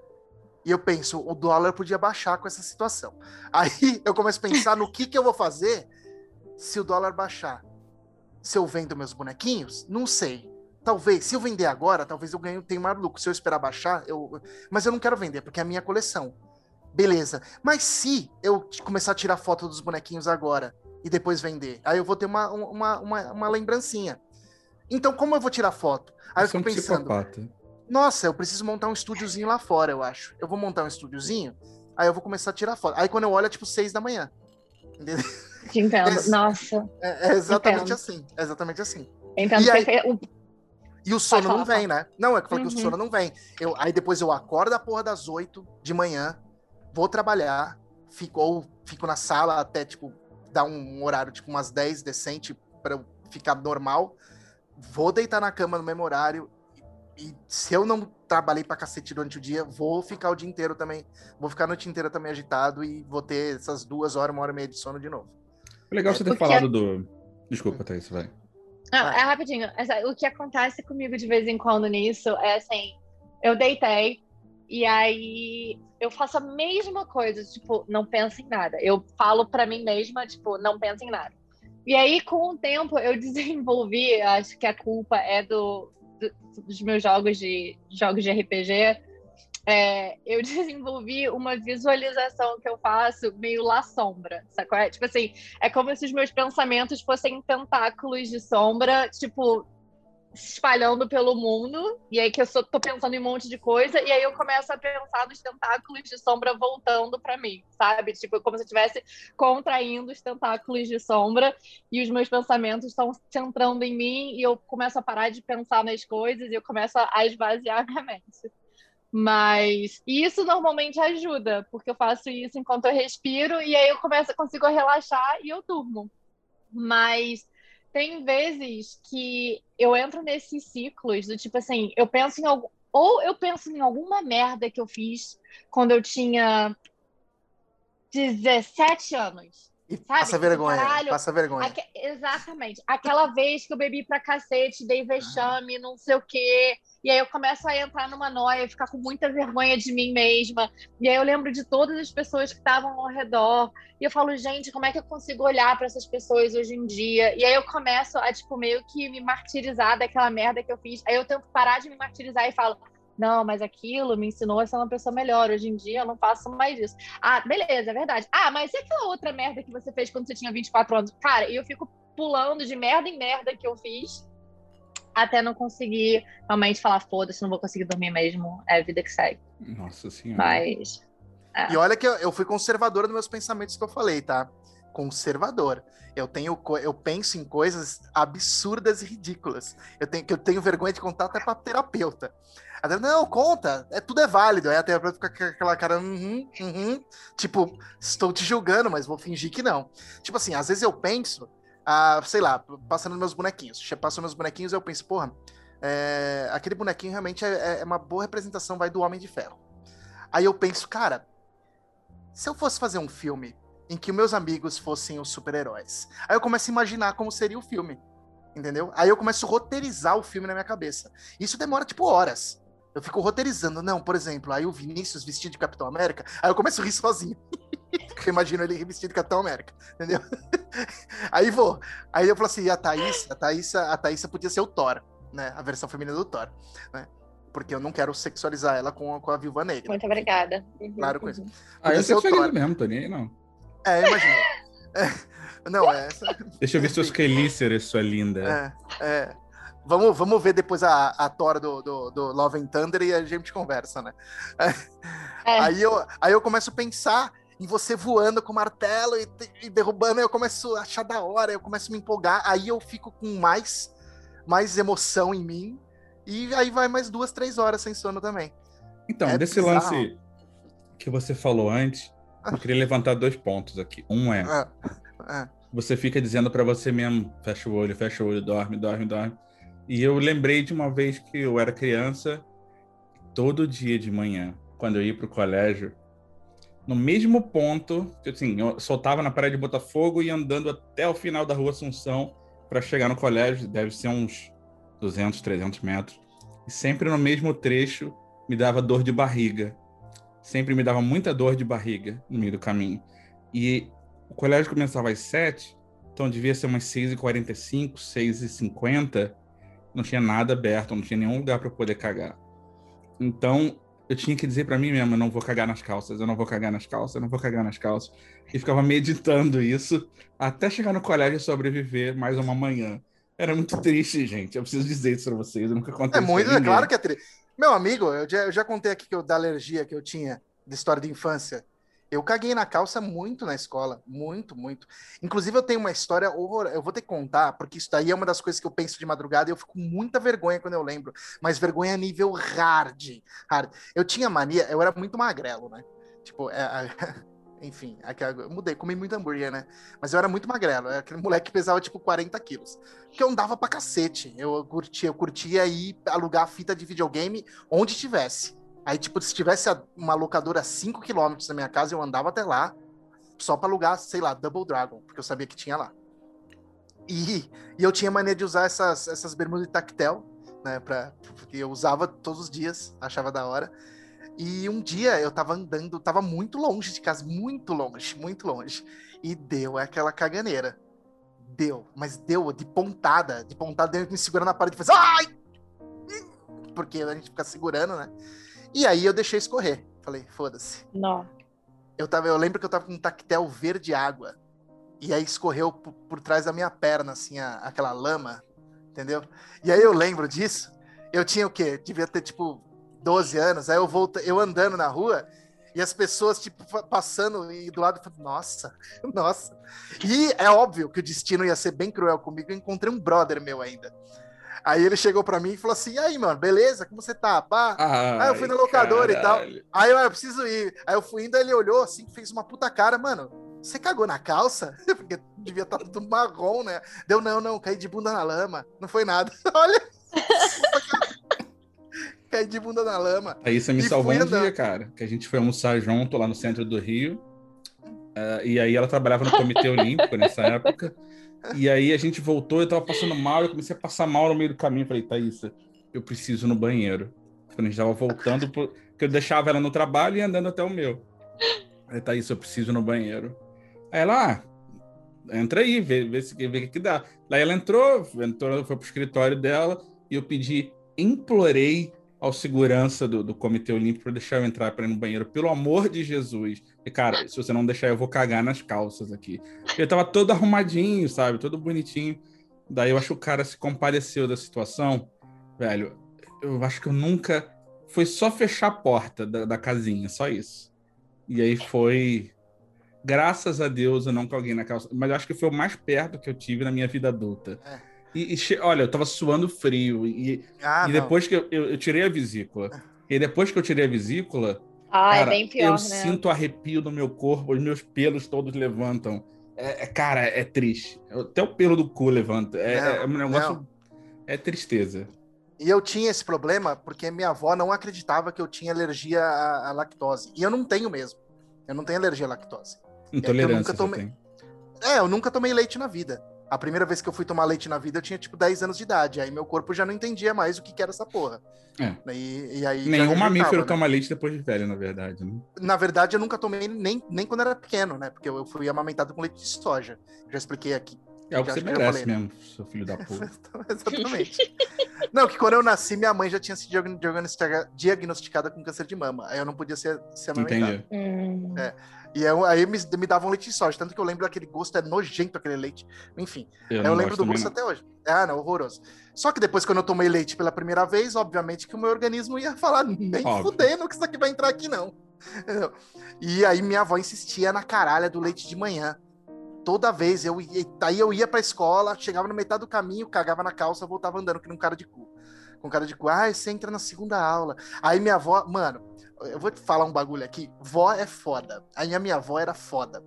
C: E eu penso, o dólar podia baixar com essa situação. Aí eu começo a pensar no que que eu vou fazer se o dólar baixar. Se eu vendo meus bonequinhos, não sei. Talvez, se eu vender agora, talvez eu ganhe, tenha mais lucro. Se eu esperar baixar, eu. Mas eu não quero vender, porque é a minha coleção. Beleza. Mas se eu começar a tirar foto dos bonequinhos agora e depois vender, aí eu vou ter uma, uma, uma, uma lembrancinha. Então, como eu vou tirar foto? Aí eu
A: é um
C: fico pensando,
A: psicopata.
C: nossa, eu preciso montar um estúdiozinho lá fora, eu acho. Eu vou montar um estúdiozinho, aí eu vou começar a tirar foto. Aí quando eu olho é tipo seis da manhã. Entendeu?
B: te entendo.
C: Esse-
B: Nossa,
C: É, é exatamente
B: Entendo.
C: assim. É exatamente assim.
B: entendo.
C: E aí-.
B: O-
C: E o sono
B: falar,
C: não vem, né? Não, é que eu falei que o
B: Uhum.
C: sono não vem. Eu, aí depois eu acordo a porra das oito de manhã, vou trabalhar, fico, ou fico na sala até, tipo, dar um horário, tipo, umas 10 decente para eu ficar normal. Vou deitar na cama no mesmo horário. E, se eu não trabalhei pra cacete durante o dia, vou ficar o dia inteiro também. Vou ficar a noite inteira também agitado e vou ter essas duas horas, uma hora e meia de sono de novo.
A: É legal você ter
B: Porque-
A: falado do. Desculpa, Thaís, vai.
B: É rapidinho. Essa- O que acontece comigo de vez em quando nisso é assim, eu deitei e aí eu faço a mesma coisa, tipo, não penso em nada. Eu falo pra mim mesma, tipo, não penso em nada. E aí, com o tempo, eu desenvolvi, acho que a culpa é do, do- dos meus jogos de jogos de RPG. é, eu desenvolvi uma visualização que eu faço meio lá sombra, sacou? É, Tipo assim, é como se os meus pensamentos fossem tentáculos de sombra, tipo, se espalhando pelo mundo. E aí que eu só tô pensando em um monte de coisa, e aí eu começo a pensar nos tentáculos de sombra voltando pra mim, sabe? Tipo, como se eu estivesse contraindo os tentáculos de sombra, e os meus pensamentos estão centrando em mim, e eu começo a parar de pensar nas coisas, e eu começo a esvaziar minha mente. Mas isso normalmente ajuda, porque eu faço isso enquanto eu respiro e aí eu começo, consigo relaxar e eu durmo. Mas tem vezes que eu entro nesses ciclos do tipo assim, eu penso em algo, ou eu penso em alguma merda que eu fiz quando eu tinha 17 anos.
C: E
B: Sabe?
C: passa vergonha,
B: Caralho,
C: passa vergonha.
B: Aque- Exatamente. Aquela vez que eu bebi pra cacete, dei vexame, não sei o quê. E aí eu começo a entrar numa noia, ficar com muita vergonha de mim mesma. E aí eu lembro de todas as pessoas que estavam ao redor. E eu falo, gente, como é que eu consigo olhar pra essas pessoas hoje em dia? E aí eu começo a, tipo, meio que me martirizar daquela merda que eu fiz. Aí eu tento parar de me martirizar e falo, não, mas aquilo me ensinou a ser uma pessoa melhor. Hoje em dia eu não faço mais isso. Ah, beleza, é verdade. Ah, mas e aquela outra merda que você fez quando você tinha 24 anos? Cara, e eu fico pulando de merda em merda que eu fiz até não conseguir realmente falar, foda-se, não vou conseguir dormir mesmo. É a vida que segue.
A: Nossa senhora.
B: Mas.
C: E olha que eu, eu fui conservador nos meus pensamentos que eu falei, tá? Conservador. Eu tenho, eu penso em coisas absurdas e ridículas. Eu tenho que eu tenho vergonha de contar até pra terapeuta. Ela, não, conta, é, tudo é válido. Aí a terapeuta fica com aquela cara, uhum, uhum. Tipo, estou te julgando, mas vou fingir que não. Tipo assim, às vezes eu penso, ah, sei lá, passando meus bonequinhos. Passo meus bonequinhos eu penso, porra, é, aquele bonequinho realmente é, é uma boa representação, vai, do Homem de Ferro. Aí eu penso, cara, se eu fosse fazer um filme em que meus amigos fossem os super-heróis, aí eu começo a imaginar como seria o filme, entendeu? Aí eu começo a roteirizar o filme na minha cabeça. Isso demora, tipo, horas. Eu fico roteirizando. Não, por exemplo, aí o Vinícius vestido de Capitão América, aí eu começo a rir sozinho. Porque eu imagino ele vestido de Capitão América, entendeu? aí vou. Aí eu falo assim, e a Thaís, a Thaís, a Thaís podia ser o Thor, né? A versão feminina do Thor, né? Porque eu não quero sexualizar ela com, a- com a Viúva Negra.
B: Muito obrigada. Uhum,
C: Claro com isso.
B: uhum.
A: Ah, eu
C: Podia ser o
A: sexualizo
C: Thor.
A: mesmo, tô nem aí, não.
C: É, eu imaginei. É, não, é essa.
A: Deixa eu ver suas quelíceras, sua linda.
C: É, é. Vamos, vamos ver depois a, a Thor do, do, do Love and Thunder e a gente conversa, né?
B: É.
C: Aí, eu, aí eu começo a pensar em você voando com o martelo e, e derrubando, aí eu começo a achar da hora, eu começo a me empolgar, aí eu fico com mais, mais emoção em mim, e aí vai mais duas, três horas sem sono também.
A: Então,
C: É
A: desse
C: bizarro.
A: lance que você falou antes, eu queria levantar dois pontos aqui. Um é,
C: É, é.
A: você fica dizendo pra você mesmo, fecha o olho, fecha o olho, dorme, dorme, dorme. E eu lembrei de uma vez que eu era criança, todo dia de manhã, quando eu ia pro colégio, no mesmo ponto, que assim, eu soltava na praia de Botafogo e andando até o final da rua Assunção para chegar no colégio, deve ser uns 200, 300 metros. E sempre no mesmo trecho me dava dor de barriga. Sempre me dava muita dor de barriga no meio do caminho. E o colégio começava às 7, então devia ser umas 6h45, 6h50. Não tinha nada aberto, não tinha nenhum lugar para poder cagar. Então, eu tinha que dizer para mim mesmo, eu não vou cagar nas calças, eu não vou cagar nas calças, eu não vou cagar nas calças. E ficava meditando isso até chegar no colégio e sobreviver mais uma manhã. Era muito triste, gente. Eu preciso dizer isso pra vocês. Nunca
C: É
A: aconteceu.
C: muito, é claro que é triste. Meu amigo, eu já, eu já contei aqui que eu, da alergia que eu tinha, de história de infância. Eu caguei na calça muito na escola, muito, muito. Inclusive, eu tenho uma história horror. Eu vou ter que contar, porque isso daí é uma das coisas que eu penso de madrugada e eu fico com muita vergonha quando eu lembro. Mas vergonha nível hard. hard. Eu tinha mania, eu era muito magrelo, né? Tipo, é, enfim, aquela- eu mudei, comi muito hambúrguer, né? Mas eu era muito magrelo, era aquele moleque que pesava tipo 40 quilos. Porque eu andava pra cacete. Eu curtia, eu curtia ir alugar fita de videogame onde tivesse. Aí, tipo, se tivesse uma locadora a 5 km da minha casa, eu andava até lá só pra alugar, sei lá, Double Dragon, porque eu sabia que tinha lá. E, e eu tinha mania de usar essas, essas bermudas de tactel, né? Pra, porque eu usava todos os dias, achava da hora. E um dia eu tava andando, tava muito longe de casa, muito longe, muito longe. E deu aquela caganeira. Deu, mas deu de pontada, de pontada, deu me segurando na parede e fez ai! Porque a gente fica segurando, né? E aí eu deixei escorrer. Falei, foda-se.
B: Não.
C: Eu, tava, eu lembro que eu tava com um tactel verde água. E aí escorreu por, por trás da minha perna, assim, a- aquela lama, entendeu? E aí eu lembro disso. Eu tinha o quê? Devia ter, tipo, 12 anos. Aí eu volto, eu andando na rua e as pessoas, tipo, passando e do lado, nossa, nossa. E é óbvio que o destino ia ser bem cruel comigo. Eu encontrei um brother meu ainda. Aí ele chegou pra mim e falou assim: e aí, mano, beleza? Como você tá? Pá?
A: Ah,
C: eu fui na locadora e tal. Aí eu, "Ah, eu preciso ir. Aí eu fui indo, aí ele olhou assim, fez uma puta cara, mano. Você cagou na calça? Porque devia estar tudo marrom, né? Deu, não, não, caí de bunda na lama. Não foi nada. Olha. Caí de bunda na lama.
A: Aí você me
C: E
A: salvou um
C: andando.
A: dia, cara. Que a gente foi almoçar junto lá no centro do Rio. Ah, e aí ela trabalhava no Comitê Olímpico nessa época. E aí a gente voltou, eu tava passando mal, eu comecei a passar mal no meio do caminho. Falei, Thaísa, eu preciso no banheiro. Quando a gente tava voltando, pro- porque eu deixava ela no trabalho e andando até o meu. Falei, Thaísa, eu preciso ir no banheiro. Aí ela, ah, entra aí, vê, vê, se, vê o que, que dá. Aí ela entrou, entrou, foi pro escritório dela e eu pedi, implorei ao segurança do, do Comitê Olímpico para deixar eu entrar para ir no banheiro, pelo amor de Jesus. E, cara, se você não deixar, eu vou cagar nas calças aqui. Ele tava todo arrumadinho, sabe? Todo bonitinho. Daí eu acho que o cara se compadeceu da situação. Velho, eu acho que eu nunca. Foi só fechar a porta da, da casinha, só isso. E aí foi. Graças a Deus eu não caguei na calça. Mas eu acho que foi o mais perto que eu tive na minha vida adulta.
C: É.
A: E, e che- olha, eu tava suando frio. E,
C: Ah,
A: e depois que eu, eu, eu tirei a vesícula. E depois que eu tirei a vesícula,
B: Ah,
A: cara,
B: é bem pior,
A: eu
B: né?
A: sinto arrepio no meu corpo, os meus pelos todos levantam. É, é- cara, é triste. Até o pelo do cu levanta. É,
C: Não,
A: é um negócio.
C: não.
A: É tristeza.
C: E eu tinha esse problema porque minha avó não acreditava que eu tinha alergia à, à lactose. E eu não tenho mesmo. Eu não tenho alergia à lactose.
A: Intolerância.
C: nunca
A: você
C: tomei-
A: tem.
C: É, eu nunca tomei leite na vida. A primeira vez que eu fui tomar leite na vida, eu tinha tipo 10 anos de idade. Aí meu corpo já não entendia mais o que, que era essa porra.
A: É.
C: E, e aí
A: Nenhum mamífero
C: né?
A: toma leite depois de velho, na verdade. Né?
C: Na verdade, eu nunca tomei nem, nem quando era pequeno, né? Porque eu fui amamentado com leite de soja. Já expliquei aqui.
A: É o que você merece
C: falei, né?
A: mesmo, seu filho da puta.
C: Exatamente. não, que quando eu nasci, minha mãe já tinha diagnostica- diagnosticada com câncer de mama. Aí eu não podia ser, ser amamentado.
A: Entendi.
B: Hum.
C: É. E eu- aí me, me davam leite de soja. Tanto que eu lembro daquele gosto, é nojento aquele leite. Enfim.
A: Eu,
C: Eu, lembro do gosto
A: não.
C: até hoje. Ah, não, horroroso. Só que depois, quando eu tomei leite pela primeira vez, obviamente que o meu organismo ia falar, nem
A: Óbvio.
C: fudendo que isso aqui vai entrar aqui, não. E aí minha avó insistia na caralha do leite de manhã. Toda vez, eu ia, aí eu ia pra escola, chegava no metade do caminho, cagava na calça, voltava andando que nem um cara de cu. Com cara de cu, ah, você entra na segunda aula. Aí minha avó, mano, eu vou te falar um bagulho aqui. Vó é foda. A minha avó era foda.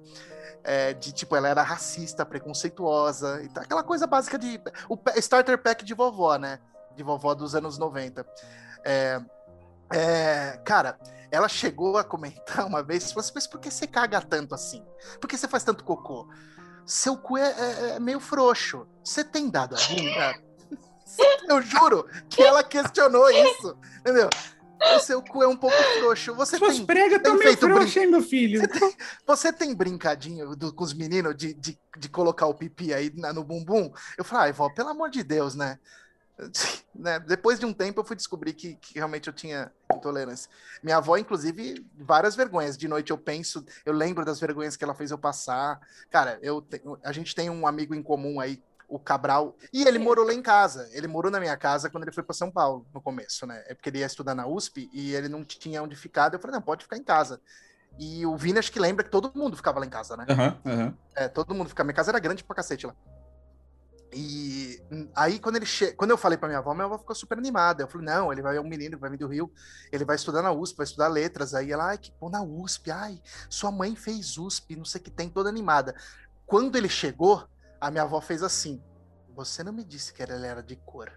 C: É, de tipo, ela era racista, preconceituosa, e tal, aquela coisa básica de. O starter pack de vovó, né? De vovó dos anos 90. É, é, cara, ela chegou a comentar uma vez, falou assim, mas por que você caga tanto assim? Por que você faz tanto cocô? Seu cu é, é- é meio frouxo. Você tem dado a bunda? Eu juro que ela questionou isso, entendeu? O seu cu é um pouco frouxo. Você
A: Suas
C: tem,
A: pregas
C: tem
A: tão meio
C: brin-
A: frouxas, hein, meu filho?
C: você tem brincadinho do- com os meninos de, de, de colocar o pipi aí na- no bumbum? Eu falei, ai, vó, pelo amor de Deus, né? Né, Depois de um tempo eu fui descobrir que, que realmente eu tinha intolerância. Minha avó, inclusive, várias vergonhas. De noite eu penso, eu lembro das vergonhas que ela fez eu passar. Cara, eu tenho- a gente tem um amigo em comum aí, o Cabral, e ele morou lá em casa. Ele morou na minha casa quando ele foi para São Paulo, no começo, né? É porque ele ia estudar na USP e ele não tinha onde ficar. Eu falei, não, pode ficar em casa. E o Vini acho que lembra que todo mundo ficava lá em casa, né?
A: Aham, aham.
C: É, todo mundo ficava. Minha casa era grande pra cacete lá. E aí, quando ele che... quando eu falei pra minha avó, minha avó ficou super animada. Eu falei, não, ele vai é um menino que vai vir do Rio, ele vai estudar na USP, vai estudar letras. Aí ela, ai, que bom na USP, ai, sua mãe fez USP, não sei o que tem, toda animada. Quando ele chegou, a minha avó fez assim: Você não me disse que ele era de cor.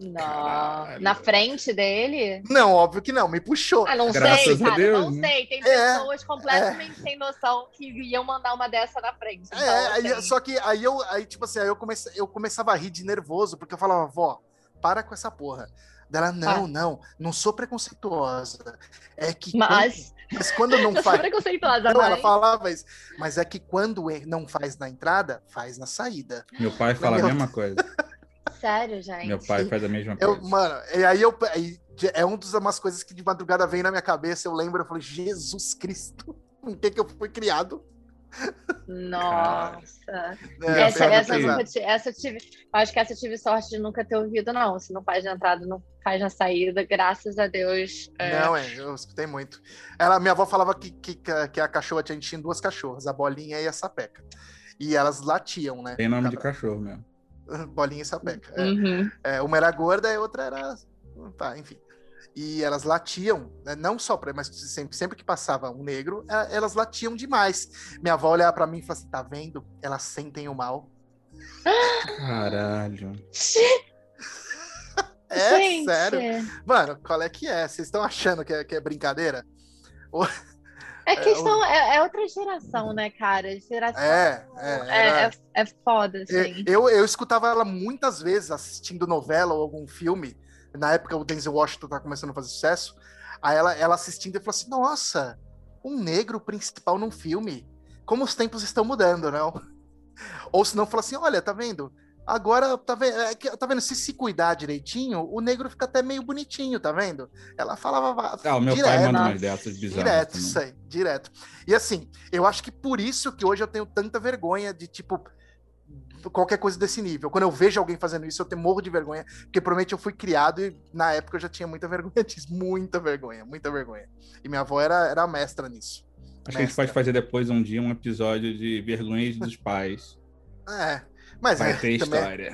B: Não.
A: Caralho.
B: Na frente dele?
C: Não, óbvio que não, me puxou.
B: Ah, não
A: Graças
B: sei,
A: a
B: cara.
A: Deus,
B: não
A: né?
B: sei. Tem
C: É,
B: pessoas completamente sem noção que iam mandar uma dessa na frente. Então,
C: É, aí-
B: assim,
C: só que aí eu, aí, tipo assim, aí eu, comece, eu começava a rir de nervoso, porque eu falava, vó, para com essa porra. Dela, não,
B: Ah.
C: não, não sou preconceituosa. É que.
B: Mas,
C: Quando, mas quando não faz.
B: preconceituosa,
C: Não, ela
B: mas...
C: falava isso. Mas é que quando e- não faz na entrada, faz na saída.
A: Meu pai fala a
C: Meu-
A: mesma coisa.
B: Sério, gente.
A: Meu pai faz a mesma
C: Eu,
A: coisa.
C: mano, e aí eu. aí é uma das umas coisas que de madrugada vem na minha cabeça. Eu lembro, eu falei, Jesus Cristo, em que, que eu fui criado?
B: Nossa.
C: É,
B: essa, essa, essa eu tive. Acho que essa eu tive sorte de nunca ter ouvido, não. Se não faz na entrada, não faz na saída. Graças a Deus. é,
C: Não, é, eu escutei muito. Ela, minha avó falava que, que, que a cachorra tinha, tinha duas cachorras, a bolinha e a sapeca. E elas latiam, né?
A: Tem nome de cachorro mesmo.
C: Bolinha e sapeca. é.
B: uhum.
C: É, uma era gorda e a outra era. Tá, enfim. E elas latiam, né, não só para, mas sempre, sempre que passava um negro, é, elas latiam demais. Minha avó olhava para mim e falava assim: tá vendo? Elas sentem o mal.
A: Caralho.
C: É, É,
B: Gente,
C: sério. Mano, qual é que é? Vocês estão achando que é, que é brincadeira?
B: É questão, é, é outra geração, né, cara? Geração.
C: É, é,
B: É,
C: era-
B: é, é foda, assim.
C: Eu, eu escutava ela muitas vezes assistindo novela ou algum filme. Na época o Denzel Washington tava começando a fazer sucesso. Aí ela, ela assistindo e falou assim: Nossa, um negro principal num filme. Como os tempos estão mudando, não? Ou se não, fala assim: Olha, tá vendo? Agora, tá vendo? É tá vendo? Se se cuidar direitinho, o negro fica até meio bonitinho, tá vendo? Ela falava.
A: Ah, o meu pai
C: direto.
A: manda
B: Nossa.
A: umas dessas bizarras.
C: Direto, isso aí, direto. E assim, eu acho que por isso que hoje eu tenho tanta vergonha de, tipo, qualquer coisa desse nível. Quando eu vejo alguém fazendo isso, eu tenho morro de vergonha, porque provavelmente eu fui criado e na época eu já tinha muita vergonha disso. Muita vergonha, muita vergonha. E minha avó era, era mestra nisso.
A: Acho que a gente
C: Mestra.
A: pode fazer depois um dia um episódio de vergonhas dos pais.
C: É. Mas
A: Vai
C: é,
A: ter
C: também-
A: história.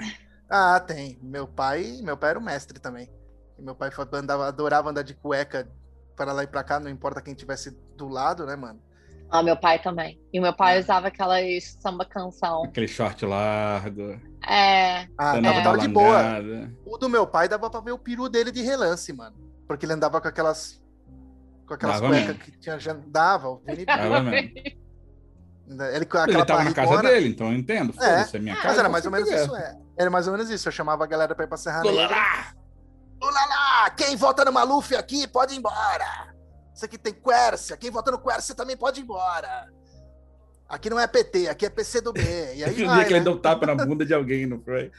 C: Ah, tem. Meu pai, meu pai era o mestre também. E meu pai andava, adorava andar de cueca para lá e pra cá, não importa quem tivesse do lado, né, mano?
B: Ah, meu pai também. E o meu pai
C: É.
B: usava aquelas samba canção.
A: Aquele short largo,
B: É.
C: Ah,
A: dando
C: tava, de boa. O do meu pai dava pra ver o peru dele de relance, mano. Porque ele andava com aquelas. Com aquelas
A: Dava
C: cuecas que tinha. já- Dava, o Vini.
A: Tava mesmo.
C: ele com
A: Ele tava na casa dele, então eu entendo. Foda-se, é minha casa.
C: Mas era mais ou menos isso, é. Era mais ou menos isso. Eu chamava a galera pra ir pra Serra. Negra.
A: Lá!
C: Lula lá! Quem vota no Maluf aqui pode ir embora! Isso aqui tem Quercia. Quem vota no Quercia também pode ir embora. Aqui não é PT, aqui é PCdoB. E aí
A: Aquele
C: vai,
A: dia que ele
C: né?
A: deu tapa na bunda de alguém, não foi?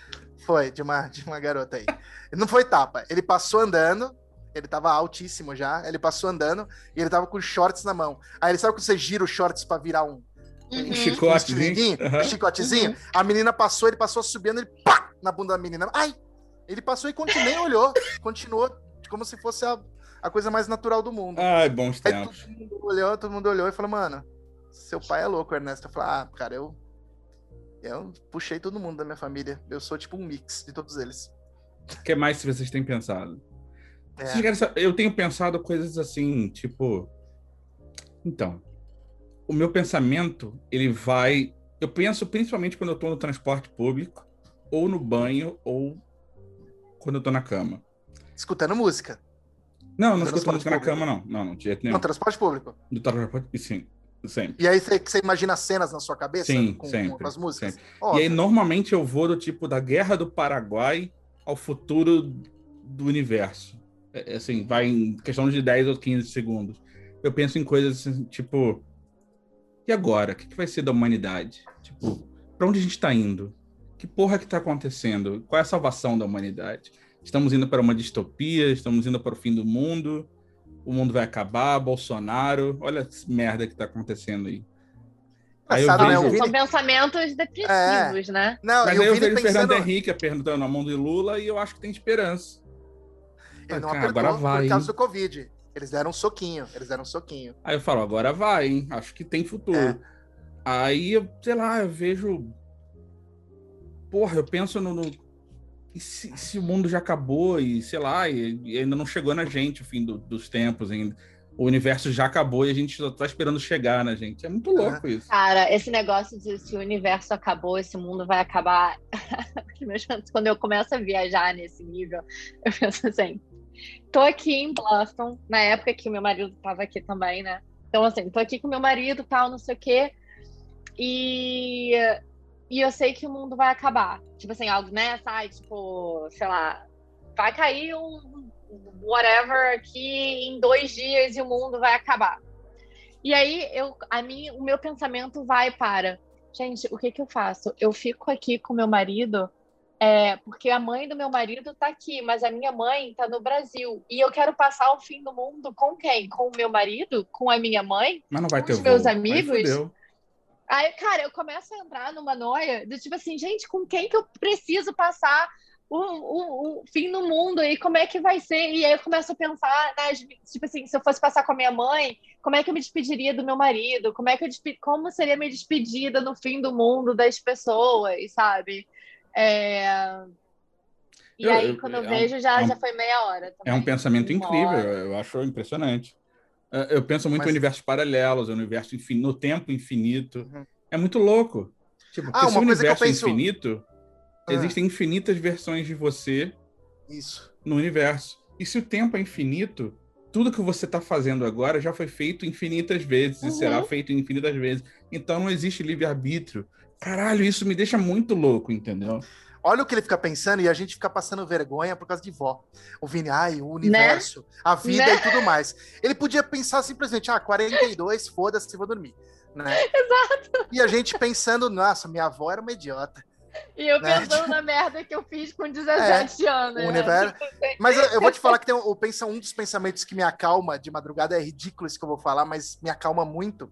C: Foi, de uma, de uma garota aí. Não foi tapa. Ele passou andando, ele tava altíssimo já, ele passou andando e ele tava com shorts na mão. Aí ele sabe quando você gira os shorts pra virar um,
B: Uhum.
C: um
A: Chicotezinho.
C: estilinguinho, um
A: Aham.
C: chicotezinho? A menina passou, ele passou subindo, ele pá! Na bunda da menina. Ai! Ele passou e continuou, nem olhou. Continuou como se fosse a, a coisa mais natural do mundo.
A: Ai, bons
C: Aí
A: tempos.
C: todo mundo olhou, todo mundo olhou e falou, mano, seu pai é louco, Ernesto. Eu falei, ah, cara, eu. Eu puxei todo mundo da minha família. Eu sou tipo um mix de todos eles.
A: O que mais vocês têm pensado?
C: É.
A: Saber? Eu tenho pensado coisas assim, tipo. Então, o meu pensamento, ele vai. Eu penso principalmente quando eu tô no transporte público, ou no banho, ou quando eu tô na cama.
C: Escutando música.
A: Não, não escuto música na cama, não. Não, não, de jeito nenhum.
C: Não, transporte público.
A: Do transporte, sim, sempre.
C: E aí você, imagina cenas na sua cabeça
A: Sim,
C: com,
A: sempre,
C: com as músicas?
A: E aí, normalmente, eu vou do tipo da Guerra do Paraguai ao futuro do universo. É, assim, vai em questão de 10 ou 15 segundos. Eu penso em coisas assim, tipo. E agora? O que, que vai ser da humanidade? Tipo, pra onde a gente tá indo? Que porra que tá acontecendo? Qual é a salvação da humanidade? Estamos indo para uma distopia? Estamos indo para o fim do mundo? O mundo vai acabar? Bolsonaro? Olha essa merda que tá acontecendo aí. Aí eu
C: né?
A: vejo-
C: Vini-
B: São pensamentos depressivos, né?
C: Não,
A: Mas
C: eu
A: aí eu vejo
C: ele
A: o Fernando
C: pensando...
A: Henrique apertando a mão de Lula e eu acho que tem esperança.
C: Ele não
A: Cara, agora vai,
C: por causa
A: hein?
C: do Covid. Eles deram um soquinho, eles deram um soquinho.
A: Aí eu falo, agora vai, hein? Acho que tem futuro.
C: É.
A: Aí, eu, sei lá, eu vejo. Porra, eu penso no. no- E se, se o mundo já acabou e, sei lá, e, e ainda não chegou na gente o fim do- dos tempos ainda. O universo já acabou e a gente só tá esperando chegar na gente. É muito louco isso.
B: Cara, esse negócio de se o universo acabou, esse mundo vai acabar. Quando eu começo a viajar nesse nível, eu penso assim: tô aqui em Boston, na época que meu marido tava aqui também, né? Então, assim, tô aqui com meu marido, tal, não sei o quê. E, e eu sei que o mundo vai acabar. Tipo assim, algo, né? Sai, tipo, sei lá, vai cair um whatever aqui em dois dias e o mundo vai acabar. E aí eu, a mim, o meu pensamento vai para, gente, o que que eu faço? Eu fico aqui com meu marido, é, porque a mãe do meu marido tá aqui, mas a minha mãe tá no Brasil e eu quero passar o fim do mundo com quem? Com o meu marido? Com a minha mãe?
A: Mas não vai
B: Os
A: ter
B: meus
A: voo. Aí
B: amigos? Aí, cara, eu começo a entrar numa noia do tipo assim, gente, com quem que eu preciso passar o, o, o fim do mundo e como é que vai ser? E aí eu começo a pensar, nas, tipo assim, se eu fosse passar com a minha mãe, como é que eu me despediria do meu marido? Como é que eu como seria minha despedida no fim do mundo das pessoas, sabe? É... E
A: Eu-
B: aí,
A: eu-
B: quando eu
A: é um-
B: vejo, já,
A: é um-
B: já foi meia hora.
A: É
B: também.
A: um pensamento
B: Uma
A: incrível,
B: hora.
A: eu acho impressionante. É, Eu penso muito
C: Mas-
A: em universos paralelos, universo infin... no tempo infinito.
C: Uhum.
A: É muito louco. Tipo,
C: Ah,
A: porque se o
C: uma coisa que eu
A: universo é
C: penso-
A: infinito,
C: Ah.
A: existem infinitas versões de você
C: Isso.
A: no universo. E se o tempo é infinito, tudo que você está fazendo agora já foi feito infinitas vezes e
B: Uhum.
A: será feito infinitas vezes. Então não existe livre-arbítrio. Caralho, isso me deixa muito louco, entendeu?
C: Olha o que ele fica pensando e a gente fica passando vergonha por causa de vó. O Vini, ai, o universo, a vida
B: Né?
C: e tudo mais. Ele podia pensar simplesmente, ah, 42, foda-se, vou dormir. Né? Exato. E a gente pensando, nossa, minha avó era uma idiota.
B: E eu
C: Né?
B: pensando na merda que eu fiz com 17 anos.
C: o
B: né?
C: universo- Mas eu, eu vou te falar que tem um, pensa, um dos pensamentos que me acalma de madrugada, é ridículo isso que eu vou falar, mas me acalma muito.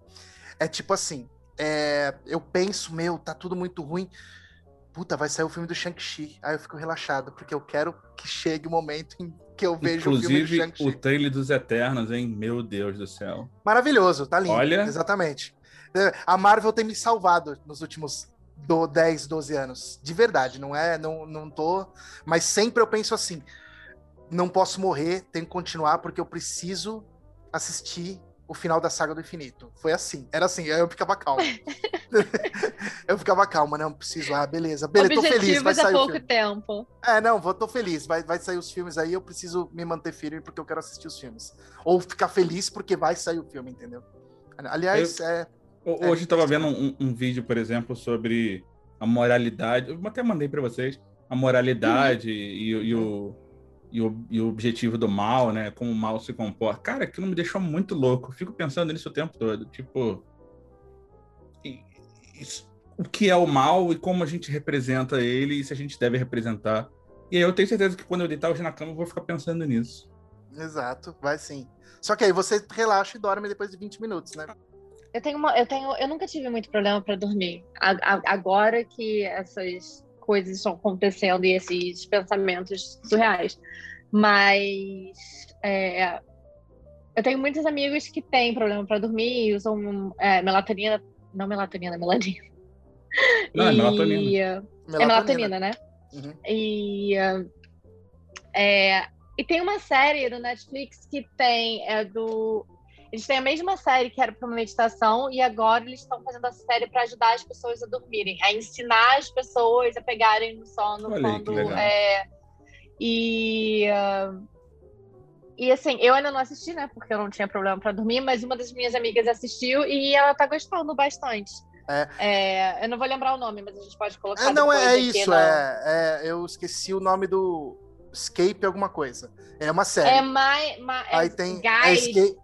C: É tipo assim, é, eu penso, meu, tá tudo muito ruim. Puta, vai sair o filme do Shang-Chi. Aí eu fico relaxado, porque eu quero que chegue o momento em que eu vejo o filme do
A: Inclusive,
C: Shang-Chi.
A: o trailer dos Eternos, hein? Meu Deus do céu.
C: Maravilhoso, tá lindo.
A: Olha.
C: Exatamente. É, A Marvel tem me salvado nos últimos do 10, 12 anos. De verdade, não é, não, não tô. Mas sempre eu penso assim: não posso morrer, tenho que continuar, porque eu preciso assistir o final da saga do infinito. Foi assim, era assim, aí eu ficava calmo. eu ficava calma, não preciso. Ah, beleza, beleza, tô feliz, vai
B: Objetivos há
C: sair o
B: pouco
C: filme.
B: tempo.
C: É, não, vou, tô feliz. Vai, vai sair os filmes aí, eu preciso me manter firme porque eu quero assistir os filmes. Ou ficar feliz porque vai sair o filme, entendeu? Aliás, é.
A: O-
C: É,
A: Hoje eu tava vendo um, um vídeo, por exemplo, sobre a moralidade. Eu até mandei para vocês a moralidade e, o- e o, e, o, e o objetivo do mal, né? Como o mal se comporta. Cara, aquilo me deixou muito louco. Fico pensando nisso o tempo todo. Tipo. e- isso- o que é o mal e como a gente representa ele e se a gente deve representar. E aí eu tenho certeza que quando eu deitar hoje na cama eu vou ficar pensando nisso.
C: Exato, vai sim. Só que aí você relaxa e dorme depois de 20 minutos, né?
B: Eu tenho uma, eu tenho, eu nunca tive muito problema para dormir. A- a- agora que essas coisas estão acontecendo e esses pensamentos surreais, mas é, eu tenho muitos amigos que têm problema para dormir e usam é, melatonina, não melatonina, melanina.
A: Não, é
B: E-
A: melatonina.
B: É melatonina, né?
C: Uhum.
B: E, é, e tem uma série do Netflix que tem, é do. Eles têm a mesma série que era para uma meditação, e agora eles estão fazendo a série para ajudar as pessoas a dormirem, a ensinar as pessoas a pegarem no sono
A: Olha aí, que
B: quando.
A: legal.
B: É, e. e assim, eu ainda não assisti, né? Porque eu não tinha problema para dormir, mas uma das minhas amigas assistiu e ela tá gostando bastante. É, eu não vou lembrar o nome, mas a gente pode colocar.
C: É, não, é, é isso.
B: no-
C: É, é, eu esqueci o nome do Escape alguma coisa. É uma série.
B: É mais. mais
C: Aí tem. É
B: Guide.
C: escape,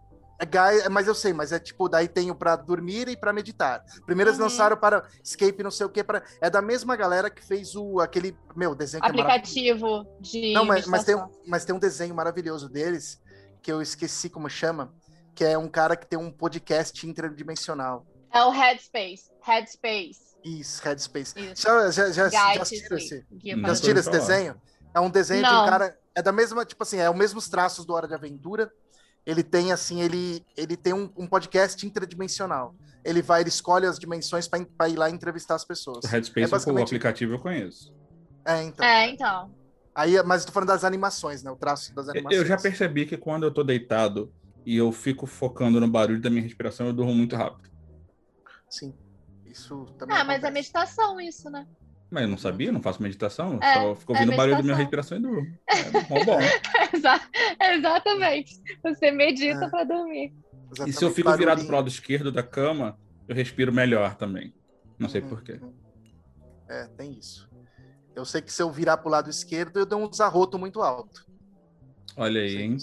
C: é Guy- mas eu sei, mas é tipo, daí tem o pra dormir e pra meditar. Primeiro eles
B: Uhum.
C: lançaram para Escape, não sei o que, para é da mesma galera que fez o aquele, meu, desenho que é
B: aplicativo de.
C: Não, mas, mas, tem, um, mas tem um desenho maravilhoso deles, que eu esqueci como chama, que é um cara que tem um podcast interdimensional.
B: É o Headspace. Headspace.
C: Isso, Headspace.
B: Isso.
C: Já, já, já, já assistiram esse?
A: Não.
C: Já assistiram esse desenho? É um desenho de um
B: Não.
C: cara. É da mesma, tipo assim, é os mesmos traços do Hora de Aventura. Ele tem, assim, ele, ele tem um, um podcast interdimensional. Ele vai, ele escolhe as dimensões para ir lá entrevistar as pessoas.
A: O Headspace,
C: É
A: é o
C: basicamente-
A: aplicativo eu conheço.
C: É, então.
B: É, então.
C: Aí, mas eu tô falando das animações, né? O traço das animações.
A: Eu já percebi que quando eu tô deitado e eu fico focando no barulho da minha respiração, eu durmo muito rápido.
C: Sim. Isso também.
B: Ah, mas é
C: acontece.
B: meditação isso, né?
A: Mas eu não sabia, não faço meditação,
B: É,
A: só fico
B: é
A: ouvindo o barulho da minha respiração e durmo. É bom.
B: Exa- Exatamente. Você medita
C: É.
B: para dormir.
A: E se eu
C: Exatamente,
A: fico virado
C: barulhinho.
A: pro lado esquerdo da cama, eu respiro melhor também. Não sei
C: Uhum,
A: porquê.
C: uhum. É, tem isso. Eu sei que se eu virar pro lado esquerdo, eu dou um desarroto muito alto.
A: Olha aí, hein?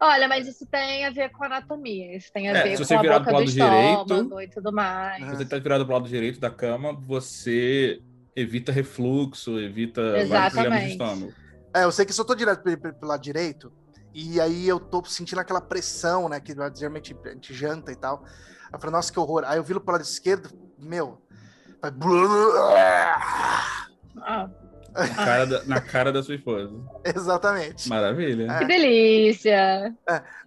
B: Olha, mas isso tem a ver com anatomia. Isso tem a
A: É,
B: ver
A: se
B: com
A: você
B: a
A: virar
B: boca
A: pro
B: do
A: lado direito-
B: estômago e tudo mais.
A: Se você tá virado pro lado direito da cama, você evita refluxo, evita vários problemas de
B: Exatamente.
A: estômago.
C: É, eu sei que se eu tô direto pelo, lado direito, e aí eu tô sentindo aquela pressão, né? Que geralmente a gente janta e tal. Aí eu falei, nossa, que horror. Aí eu viro pro lado esquerdo, meu. vai-
B: Ah,
A: Na cara da, na cara da sua esposa.
C: Exatamente.
A: Maravilha.
C: É.
B: que delícia!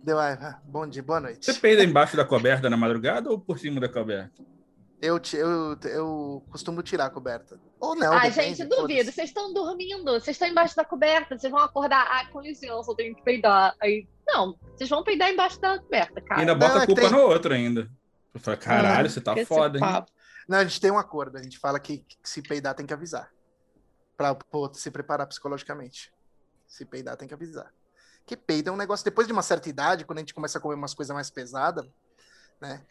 C: Deu, ah, bom dia, boa noite.
A: Você peida embaixo da coberta na madrugada ou por cima da coberta?
C: Eu, eu, eu costumo tirar a coberta. Ou não,
B: Ai,
C: depende,
B: gente, duvido. Vocês estão dormindo, vocês estão embaixo da coberta, vocês vão acordar. Ah, com licença, eu tenho que peidar. Aí, não, vocês vão peidar embaixo da coberta,
A: E
B: cara.
A: ainda bota
C: não, é
A: a culpa
C: que tem-
A: no outro ainda. Eu falo, caralho,
B: Ah,
A: você tá foda, hein?
C: Não, a gente tem um acordo. A gente fala que, que se peidar tem que avisar. Pra o outro se preparar psicologicamente. Se peidar, tem que avisar. Que peido é um negócio, depois de uma certa idade, quando a gente começa a comer umas coisas mais pesadas, né?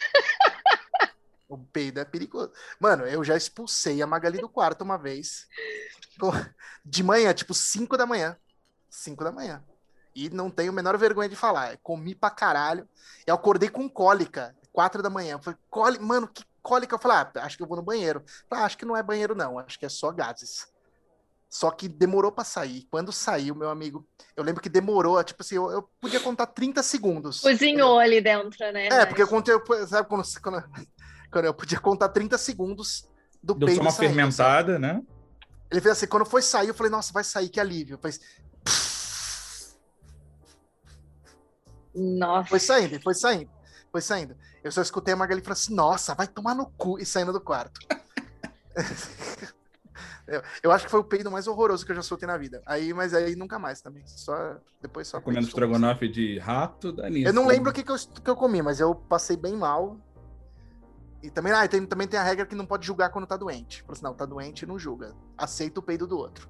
C: O peido é perigoso. Mano, eu já expulsei a Magali do quarto uma vez. De manhã, tipo 5 da manhã. 5 da manhã. E não tenho a menor vergonha de falar. Comi pra caralho. Eu acordei com cólica, 4 da manhã. Eu falei, cólica, mano, que cólica? Eu falei, ah, acho que eu vou no banheiro. Falei, ah, acho que não é banheiro, não. Acho que é só gases. Só que demorou para sair. Quando saiu, meu amigo, eu lembro que demorou, tipo assim, eu, eu podia contar 30 segundos.
B: Cozinhou ali dentro, né?
C: É, porque eu contei, sabe quando, quando, quando, eu podia contar 30 segundos do
A: Deu
C: peido
A: uma saindo, fermentada, sabe? né?
C: Ele fez assim, quando foi sair, eu falei, nossa, vai sair, que alívio. Fez...
B: Nossa.
C: Foi saindo, foi saindo, foi saindo. Eu só escutei a Magali falando assim, nossa, vai tomar no cu, e saindo do quarto. Eu, eu, acho que foi o peido mais horroroso que eu já soltei na vida. Aí, mas aí nunca mais também. Só depois só.
A: Comendo estrogonofe de rato, dá nisso.
C: Eu não lembro o que, que, eu, que eu comi, mas eu passei bem mal. E também, ah, tem, também tem a regra que não pode julgar quando tá doente. Por sinal, tá doente, não julga. Aceita o peido do outro.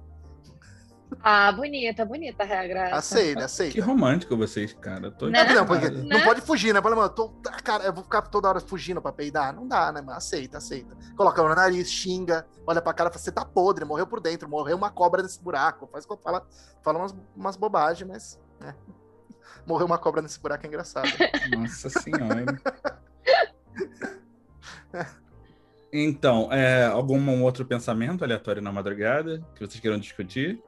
B: Ah, bonita, bonita a regra.
C: Aceita, aceita.
A: Que romântico vocês, cara.
C: Tô não, não, porque não, não pode fugir, né? Fala, mano, tô, cara, eu vou ficar toda hora fugindo pra peidar. Não dá, né, mano? Aceita, aceita. Coloca no nariz, xinga, olha pra cara e fala, você tá podre, morreu por dentro, morreu uma cobra nesse buraco. Faz fala, fala umas, umas bobagens, mas. Né? Morreu uma cobra nesse buraco é engraçado.
A: Nossa senhora. Então, é, algum outro pensamento aleatório na madrugada que vocês queiram discutir?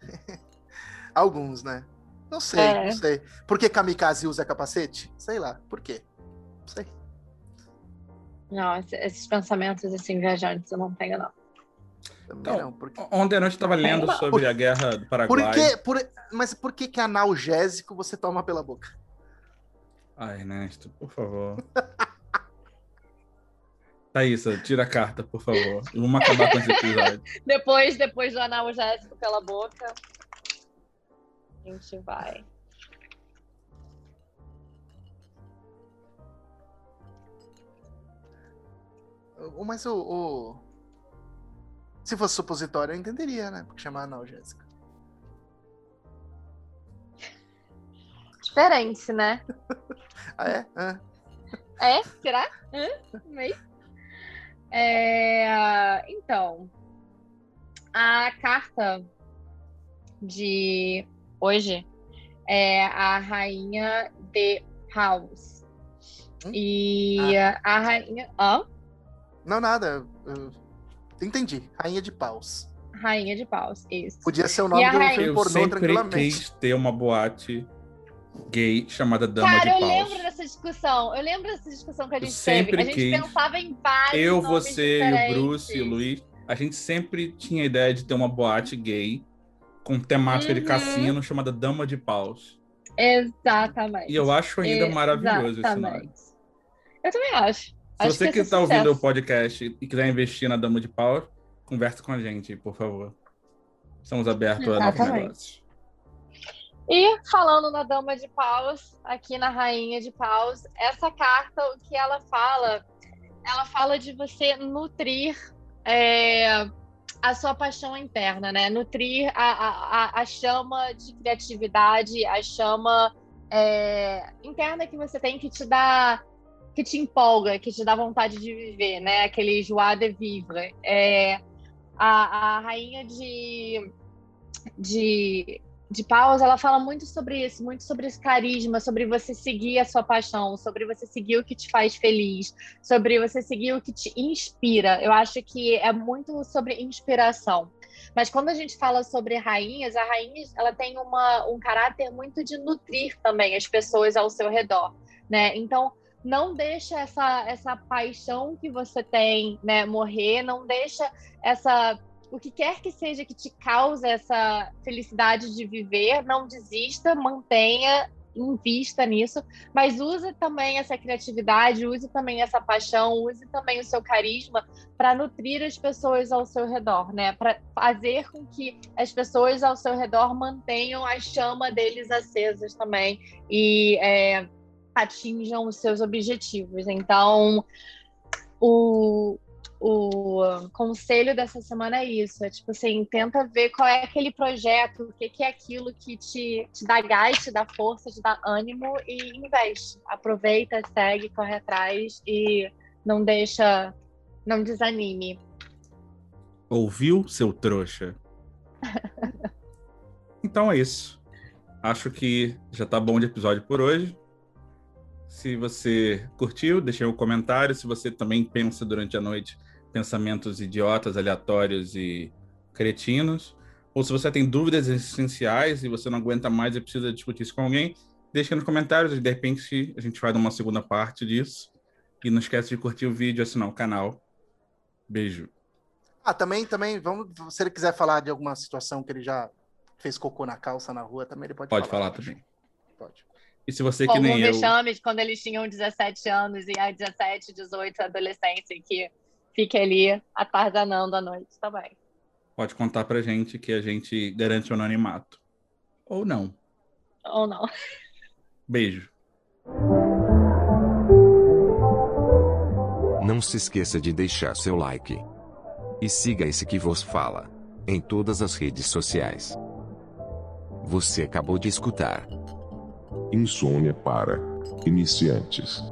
C: Alguns, né? Não sei, é. não sei. Por que kamikaze usa capacete? Sei lá, por quê? Não sei.
B: Não, esses pensamentos assim, viajantes eu não tenho, não.
A: Então, não, porque... Ontem à noite eu estava lendo sobre por... a guerra do Paraguai.
C: Por que, por... Mas por que, que analgésico você toma pela boca?
A: Ai, Ernesto, por favor. Thaís, tira a carta, por favor. Vamos acabar com esse episódio.
B: depois, depois do analgésico pela boca, a gente vai.
C: Mas o, o, Se fosse supositório, eu entenderia, né? Porque chamar analgésica.
B: Diferente, né?
C: ah, é?
B: Ah. É? Será? Hã? Meio? É, então, a carta de hoje é a rainha de House. Hum? E ah. a rainha. Hã?
C: Não, nada. Eu entendi. Rainha de Paus.
B: Rainha de Paus, isso.
C: Podia ser o nome do rainha... filme pornô
A: Eu sempre quis ter uma boate gay chamada Dama
B: Cara,
A: de Paus.
B: Cara, eu lembro dessa discussão. Eu lembro dessa discussão que a gente teve. A gente quis. pensava em vários
A: Eu, você, e o Bruce e o Luiz. A gente sempre tinha a ideia de ter uma boate gay com temática uhum. de cassino chamada Dama de Paus.
B: Exatamente.
A: E eu acho ainda Exatamente. maravilhoso esse nome.
B: Eu também acho. Se
A: acho você que está ouvindo o podcast e quiser investir na Dama de Paus, converse com a gente, por favor. Estamos abertos Exatamente. a novos negócios.
B: E falando na Dama de Paus, aqui na Rainha de Paus, essa carta, o que ela fala? Ela fala de você nutrir é, a sua paixão interna, né? Nutrir a, a, a chama de criatividade, a chama é, interna que você tem que te dá que te empolga, que te dá vontade de viver, né? Aquele joie de vivre. É, a, a rainha de, de de pausa, ela fala muito sobre isso, muito sobre esse carisma, sobre você seguir a sua paixão, sobre você seguir o que te faz feliz, sobre você seguir o que te inspira. Eu acho que é muito sobre inspiração. Mas quando a gente fala sobre rainhas, a rainha ela tem uma, um caráter muito de nutrir também as pessoas ao seu redor, né? Então não deixa essa, essa paixão que você tem, né, morrer, não deixa essa o que quer que seja que te cause essa felicidade de viver, não desista, mantenha, invista nisso, mas use também essa criatividade, use também essa paixão, use também o seu carisma para nutrir as pessoas ao seu redor, né? Para fazer com que as pessoas ao seu redor mantenham a chama deles acesas também e é, atinjam os seus objetivos. Então, o, o conselho dessa semana é isso. É tipo assim, tenta ver qual é aquele projeto, o que, que é aquilo que te, te dá gás, te dá força, te dá ânimo e investe. Aproveita, segue, corre atrás e não deixa, não desanime.
A: Ouviu, seu trouxa? então é isso. Acho que já tá bom de episódio por hoje. Se você curtiu, deixe um comentário. Se você também pensa durante a noite pensamentos idiotas, aleatórios e cretinos, ou se você tem dúvidas essenciais e você não aguenta mais e precisa discutir isso com alguém, deixe nos comentários e de repente a gente vai dar uma segunda parte disso. E não esquece de curtir o vídeo e assinar o canal. Beijo.
C: Ah, também, também, vamos, se ele quiser falar de alguma situação que ele já fez cocô na calça na rua, também ele pode,
A: pode falar.
C: Pode
A: falar também.
C: Pode.
A: E se você que nem
B: um
A: eu...
B: quando eles tinham 17 anos e aí 17, 18, adolescência, que fique ali atardando à noite também.
A: Pode contar pra gente que a gente garante o anonimato. Ou não.
B: Ou não.
A: Beijo.
E: Não se esqueça de deixar seu like. E siga esse que vos fala. Em todas as redes sociais. Você acabou de escutar.
D: Insônia para iniciantes.